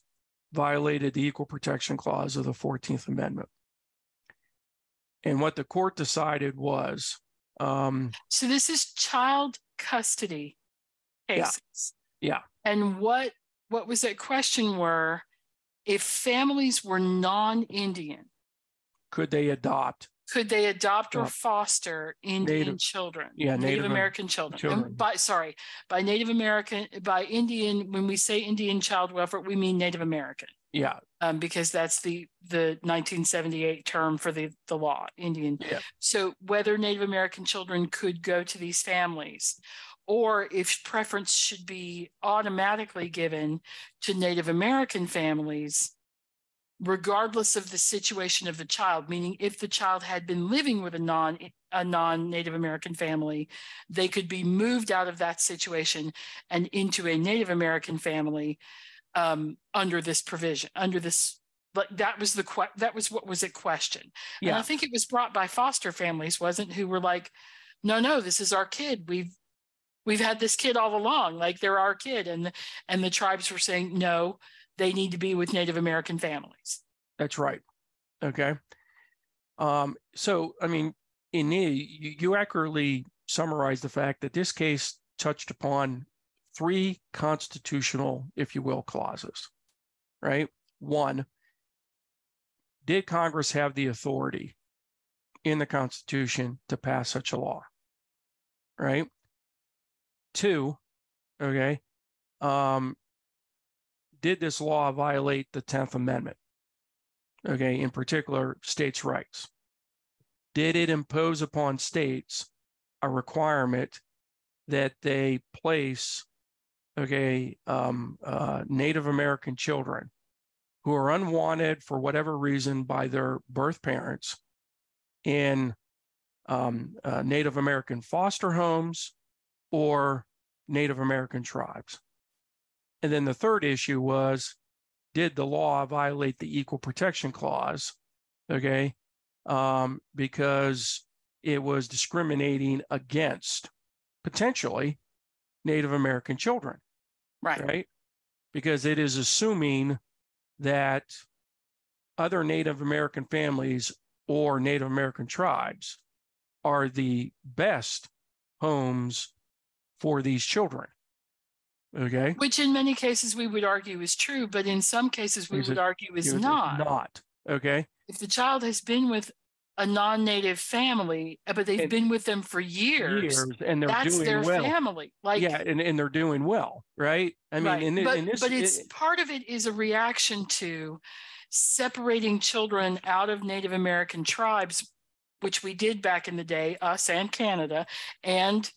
Speaker 3: violated the Equal Protection Clause of the 14th Amendment. And what the court decided was um,
Speaker 2: so this is child custody cases.
Speaker 3: Yeah. yeah.
Speaker 2: And what what was that question were if families were non-Indian,
Speaker 3: could they adopt?
Speaker 2: Could they adopt or foster Indian Native, children?
Speaker 3: Yeah,
Speaker 2: Native, Native American children. children. By sorry, by Native American, by Indian. When we say Indian child welfare, we mean Native American.
Speaker 3: Yeah,
Speaker 2: um, because that's the the 1978 term for the the law, Indian.
Speaker 3: Yeah.
Speaker 2: So whether Native American children could go to these families, or if preference should be automatically given to Native American families, regardless of the situation of the child, meaning if the child had been living with a non a non-Native American family, they could be moved out of that situation and into a Native American family um, under this provision, under this. But that was the que- that was what was at question, yeah. and I think it was brought by foster families, wasn't who were like, no, no, this is our kid. We've we've had this kid all along like they're our kid and and the tribes were saying no they need to be with native american families.
Speaker 3: That's right. Okay. Um so i mean in you, you accurately summarize the fact that this case touched upon three constitutional if you will clauses right? One did congress have the authority in the constitution to pass such a law right? Two, okay, um, did this law violate the 10th Amendment? Okay, in particular, states' rights. Did it impose upon states a requirement that they place, okay, um, uh, Native American children who are unwanted for whatever reason by their birth parents in um, uh, Native American foster homes or Native American tribes. And then the third issue was did the law violate the Equal Protection Clause? Okay. Um, because it was discriminating against potentially Native American children.
Speaker 2: Right.
Speaker 3: Right. Because it is assuming that other Native American families or Native American tribes are the best homes for these children. Okay.
Speaker 2: Which in many cases we would argue is true, but in some cases we is would it, argue is not.
Speaker 3: Not. Okay.
Speaker 2: If the child has been with a non-native family, uh, but they've and been with them for years, years
Speaker 3: and they're
Speaker 2: that's
Speaker 3: doing
Speaker 2: their
Speaker 3: well.
Speaker 2: family. Like
Speaker 3: yeah, and, and they're doing well, right?
Speaker 2: I mean, right. in, but, in this, but it's it, part of it is a reaction to separating children out of Native American tribes, which we did back in the day, us and Canada, and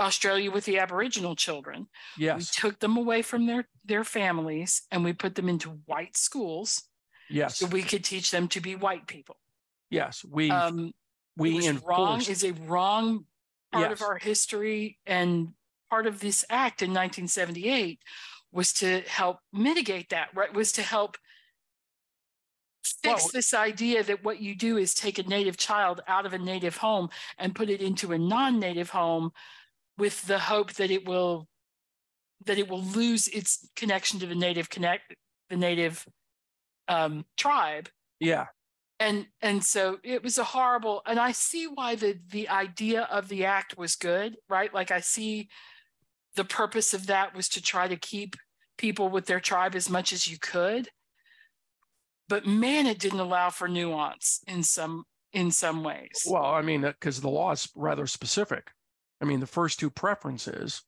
Speaker 2: Australia with the Aboriginal children.
Speaker 3: Yes.
Speaker 2: We took them away from their their families and we put them into white schools
Speaker 3: yes.
Speaker 2: so we could teach them to be white people.
Speaker 3: yes. We
Speaker 2: Um,
Speaker 3: we
Speaker 2: was wrong is a wrong part of our history and part of this act in 1978 was to help mitigate that right was to help fix
Speaker 3: Well-
Speaker 2: this idea that what you do is take a native child out of a native home and put it into a non-native home with the hope that it will that it will lose its connection to the native connect the native um, tribe
Speaker 3: yeah.
Speaker 2: and and so it was a horrible and i see why the the idea of the act was good right like i see the purpose of that was to try to keep people with their tribe as much as you could but man it didn't allow for nuance in some in some ways
Speaker 3: Well, I mean, because the law is rather specific. I mean, the first two preferences,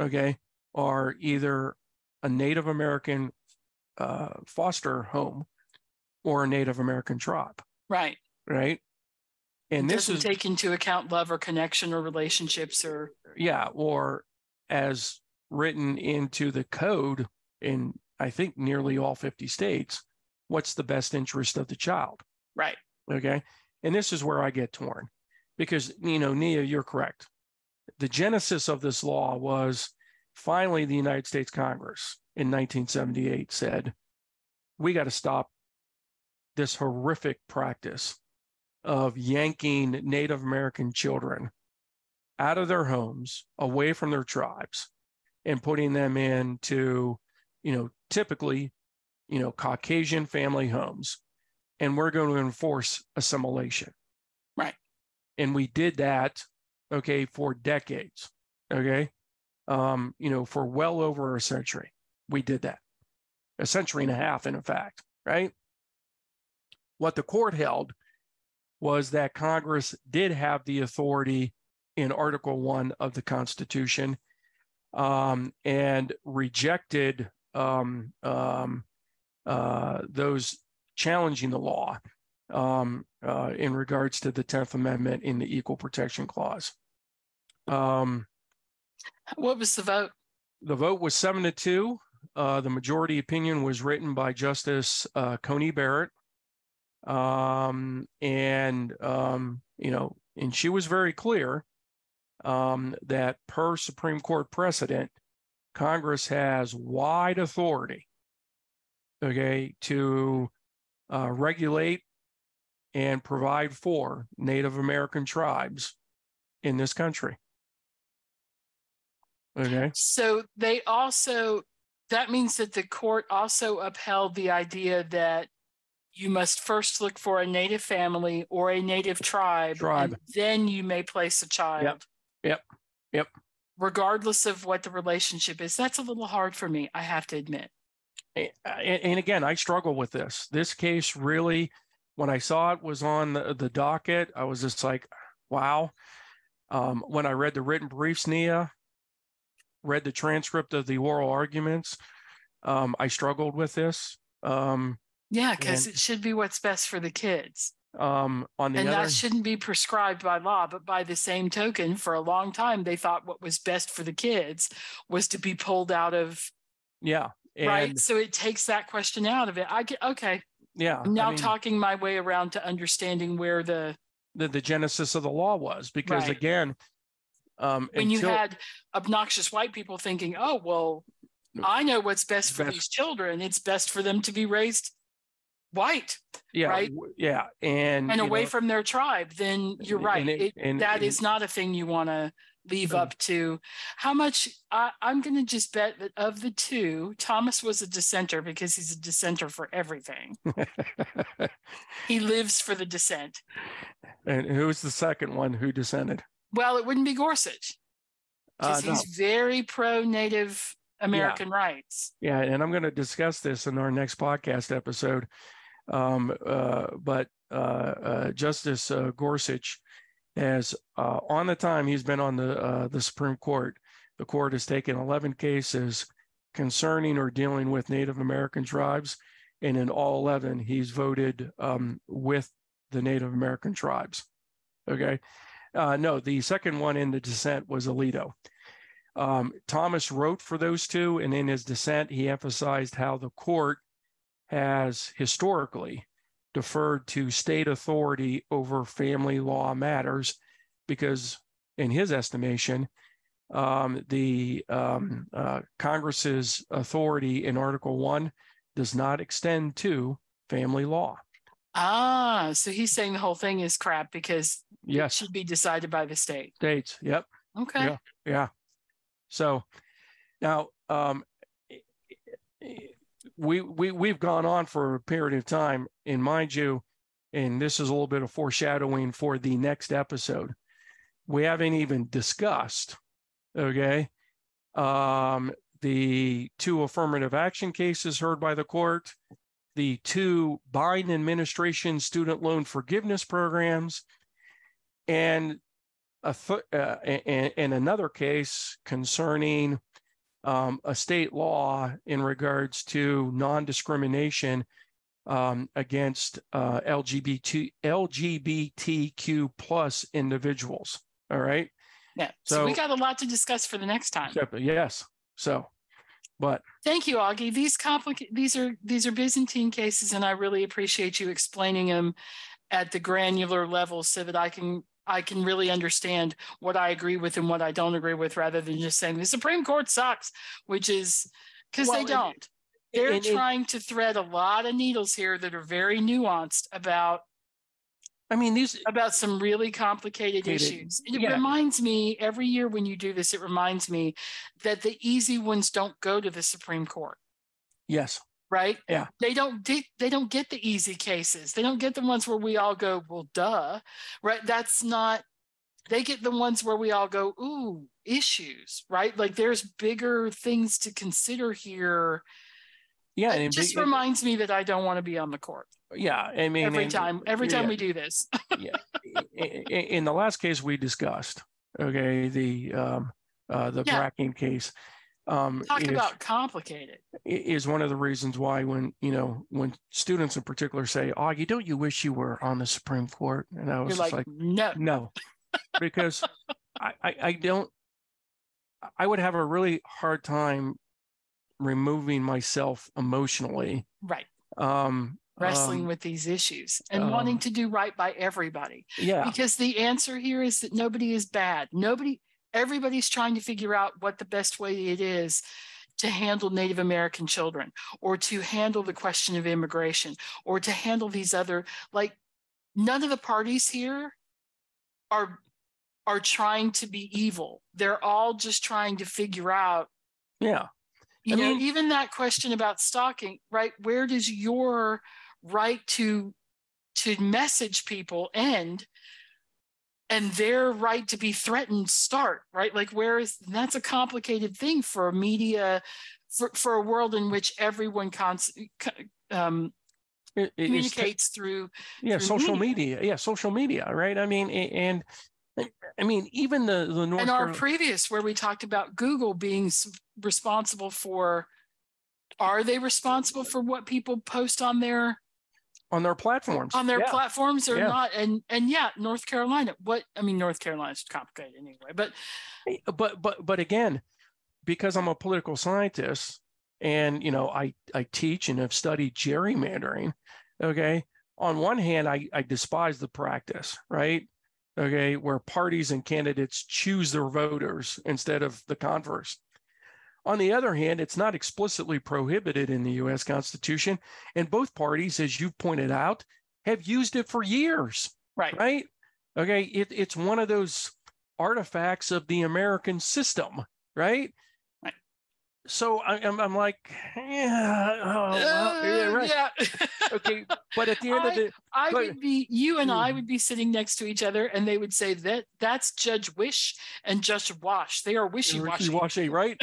Speaker 3: okay, are either a Native American uh, foster home or a Native American tribe,
Speaker 2: right
Speaker 3: right? And
Speaker 2: it
Speaker 3: this
Speaker 2: doesn't
Speaker 3: is
Speaker 2: take into account love or connection or relationships or
Speaker 3: yeah, or as written into the code in I think nearly all 50 states, what's the best interest of the child?
Speaker 2: right
Speaker 3: Okay. And this is where I get torn because, you know, Nia, you're correct. The genesis of this law was finally the United States Congress in 1978 said, we got to stop this horrific practice of yanking Native American children out of their homes, away from their tribes, and putting them into, you know, typically, you know, Caucasian family homes and we're going to enforce assimilation.
Speaker 2: Right.
Speaker 3: And we did that, okay, for decades. Okay. Um, you know, for well over a century, we did that. A century and a half, in fact, right? What the court held was that Congress did have the authority in Article One of the Constitution um, and rejected um, um, uh, those challenging the law um, uh, in regards to the 10th Amendment in the Equal Protection Clause. Um,
Speaker 2: what was the vote
Speaker 3: the vote was seven to two. Uh, the majority opinion was written by Justice uh, Coney Barrett. Um, and, um, you know, and she was very clear um, that per Supreme Court precedent, Congress has wide authority, okay, to uh, regulate and provide for Native American tribes in this country. Okay.
Speaker 2: So they also, that means that the court also upheld the idea that you must first look for a native family or a native tribe,
Speaker 3: Tribe.
Speaker 2: and then you may place a child.
Speaker 3: Yep. Yep.
Speaker 2: Regardless of what the relationship is. That's a little hard for me, I have to admit.
Speaker 3: and, and again, I struggle with this. This case really, when I saw it was on the, the docket, I was just like, wow. Um, when I read the written briefs, Nia, read the transcript of the oral arguments, um, I struggled with this. Um,
Speaker 2: Yeah, because it should be what's best for the kids.
Speaker 3: um, on the
Speaker 2: And
Speaker 3: other,
Speaker 2: that shouldn't be prescribed by law. But by the same token, for a long time, they thought what was best for the kids was to be pulled out of,
Speaker 3: yeah, and
Speaker 2: right? So it takes that question out of it. I get, okay.
Speaker 3: yeah,
Speaker 2: I'm now
Speaker 3: I mean,
Speaker 2: talking my way around to understanding where the,
Speaker 3: the, the genesis of the law was because
Speaker 2: Right.
Speaker 3: again, um,
Speaker 2: when you had obnoxious white people thinking, oh, well, I know what's best for
Speaker 3: Best-
Speaker 2: these children. It's best for them to be raised white
Speaker 3: yeah,
Speaker 2: right?
Speaker 3: yeah, and
Speaker 2: and away
Speaker 3: know,
Speaker 2: from their tribe. Then you're
Speaker 3: and
Speaker 2: right.
Speaker 3: it-
Speaker 2: It,
Speaker 3: and-
Speaker 2: that
Speaker 3: and-
Speaker 2: is not a thing you want to leave up to. How much? I, I'm going to just bet that of the two, Thomas was a dissenter because he's a dissenter for everything. He lives for the dissent.
Speaker 3: and who's the second one who dissented?
Speaker 2: Well, it wouldn't be Gorsuch
Speaker 3: Uh,
Speaker 2: because
Speaker 3: no.
Speaker 2: he's very pro Native American rights.
Speaker 3: Yeah, and I'm going to discuss this in our next podcast episode. Um, uh, but uh, uh, Justice uh, Gorsuch has, uh, on the time he's been on the uh, the Supreme Court, the court has taken 11 cases concerning or dealing with Native American tribes, and in all 11, he's voted um, with the Native American tribes. Okay, Uh, no, the second one in the dissent was Alito. Um, Thomas wrote for those two, and in his dissent, he emphasized how the court has historically deferred to state authority over family law matters because, in his estimation, um, the um, uh, Congress's authority in Article 1 does not extend to family law.
Speaker 2: Ah, so he's saying the whole thing is crap because
Speaker 3: yes.
Speaker 2: it should be decided by the state.
Speaker 3: States, yep.
Speaker 2: Okay.
Speaker 3: Yeah. Yeah. So now um, we we we've gone on for a period of time, and mind you, and this is a little bit of foreshadowing for the next episode. We haven't even discussed, okay, um, the two affirmative action cases heard by the court, the two Biden administration student loan forgiveness programs, and a th- uh, and, and another case concerning um, a state law in regards to non-discrimination um, against uh, LGBT LGBTQ plus individuals. All right.
Speaker 2: Yeah. So, so, we got a lot to discuss for the next time.
Speaker 3: Yes. So, but
Speaker 2: thank you, Aughie. These complicated these are these are Byzantine cases, and I really appreciate you explaining them at the granular level so that I can I can really understand what I agree with and what I don't agree with, rather than just saying the Supreme Court sucks, which is because well, they don't. They're trying to thread a lot of needles here that are very nuanced about.
Speaker 3: I mean, these
Speaker 2: about some really complicated issues. It yeah. reminds me every year when you do this, it reminds me that the easy ones don't go to the Supreme Court.
Speaker 3: Yes
Speaker 2: right?
Speaker 3: Yeah.
Speaker 2: They don't they don't get the easy cases. They don't get the ones where we all go, well, duh, right? That's not. They get the ones where we all go, ooh, issues, right? Like there's bigger things to consider here.
Speaker 3: Yeah,
Speaker 2: it just reminds me that I don't want to be on the court.
Speaker 3: Yeah, I mean,
Speaker 2: every time, every time yeah, we do this.
Speaker 3: yeah, in the last case we discussed, okay, the um, uh, the yeah. Brackeen case
Speaker 2: um, Talk is, about complicated.
Speaker 3: Is one of the reasons why when you know when students in particular say, "Aughie, don't you wish you were on the Supreme Court?" And I was like, like,
Speaker 2: "No,
Speaker 3: no," because I, I, I don't. I would have a really hard time removing myself emotionally.
Speaker 2: Right.
Speaker 3: Um,
Speaker 2: wrestling um, with these issues and um, wanting to do right by everybody.
Speaker 3: Yeah.
Speaker 2: Because the answer here is that nobody is bad. Nobody everybody's trying to figure out what the best way it is to handle Native American children or to handle the question of immigration or to handle these other like none of the parties here are are trying to be evil. They're all just trying to figure out
Speaker 3: yeah.
Speaker 2: You I know, mean, even that question about stalking, right? Where does your right to to message people end and their right to be threatened start right like where is that's a complicated thing for media for, for a world in which everyone cons, um, it, communicates through
Speaker 3: yeah through social media. media. yeah social media right i mean and i mean even the the
Speaker 2: North and our previous where we talked about google being responsible for are they responsible for what people post on their
Speaker 3: on their platforms
Speaker 2: on their yeah. platforms or yeah. not and and yeah north carolina what i mean north carolina's complicated anyway but
Speaker 3: but but but again because i'm a political scientist and you know i i teach and have studied gerrymandering okay on one hand i i despise the practice right okay where parties and candidates choose their voters instead of the converse on the other hand, it's not explicitly prohibited in the US Constitution. And both parties, as you pointed out, have used it for years.
Speaker 2: Right.
Speaker 3: Right. Okay. It, it's one of those artifacts of the American system. Right so I, am I'm, I'm like, yeah, oh, well, yeah, right.
Speaker 2: yeah.
Speaker 3: okay, but at the end
Speaker 2: I,
Speaker 3: of the,
Speaker 2: I
Speaker 3: but,
Speaker 2: would be, you and I hmm. would be sitting next to each other, and they would say that that's Judge Wish and Judge Wash. They are wishy washy.
Speaker 3: Washy, right?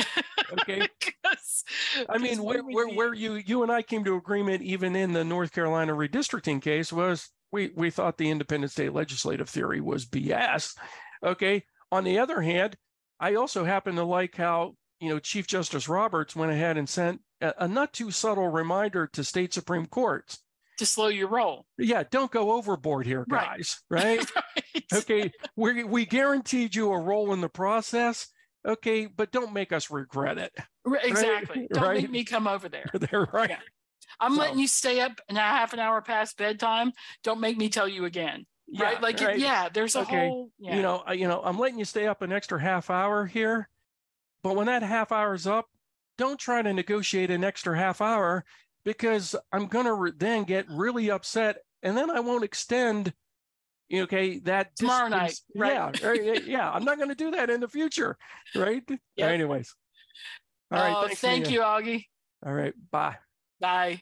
Speaker 3: Okay. I mean, where, where, where you you and I came to agreement, even in the North Carolina redistricting case, was we we thought the independent state legislative theory was BS. Okay. On the other hand, I also happen to like how you know, Chief Justice Roberts went ahead and sent a, a not too subtle reminder to state Supreme Courts
Speaker 2: to slow your roll.
Speaker 3: Yeah, don't go overboard here, guys. Right? right? Okay, we we guaranteed you a role in the process. Okay, but don't make us regret it.
Speaker 2: Right, exactly. Don't
Speaker 3: right.
Speaker 2: make me come over there.
Speaker 3: They're right.
Speaker 2: Yeah. I'm
Speaker 3: So-
Speaker 2: letting you stay up a half an hour past bedtime. Don't make me tell you again. right? Like, yeah, there's a
Speaker 3: Okay.
Speaker 2: whole, yeah.
Speaker 3: You know, you know, I'm letting you stay up an extra half hour here, but when that half hour's up, don't try to negotiate an extra half hour because I'm gonna re- then get really upset, and then I won't extend. Okay, that
Speaker 2: Tomorrow night,
Speaker 3: distance-
Speaker 2: right.
Speaker 3: Yeah, right, yeah, yeah. I'm not going to do that in the future, right?
Speaker 2: Yep.
Speaker 3: Anyways, all right.
Speaker 2: Oh, thank you, Aughie.
Speaker 3: All right, bye.
Speaker 2: Bye.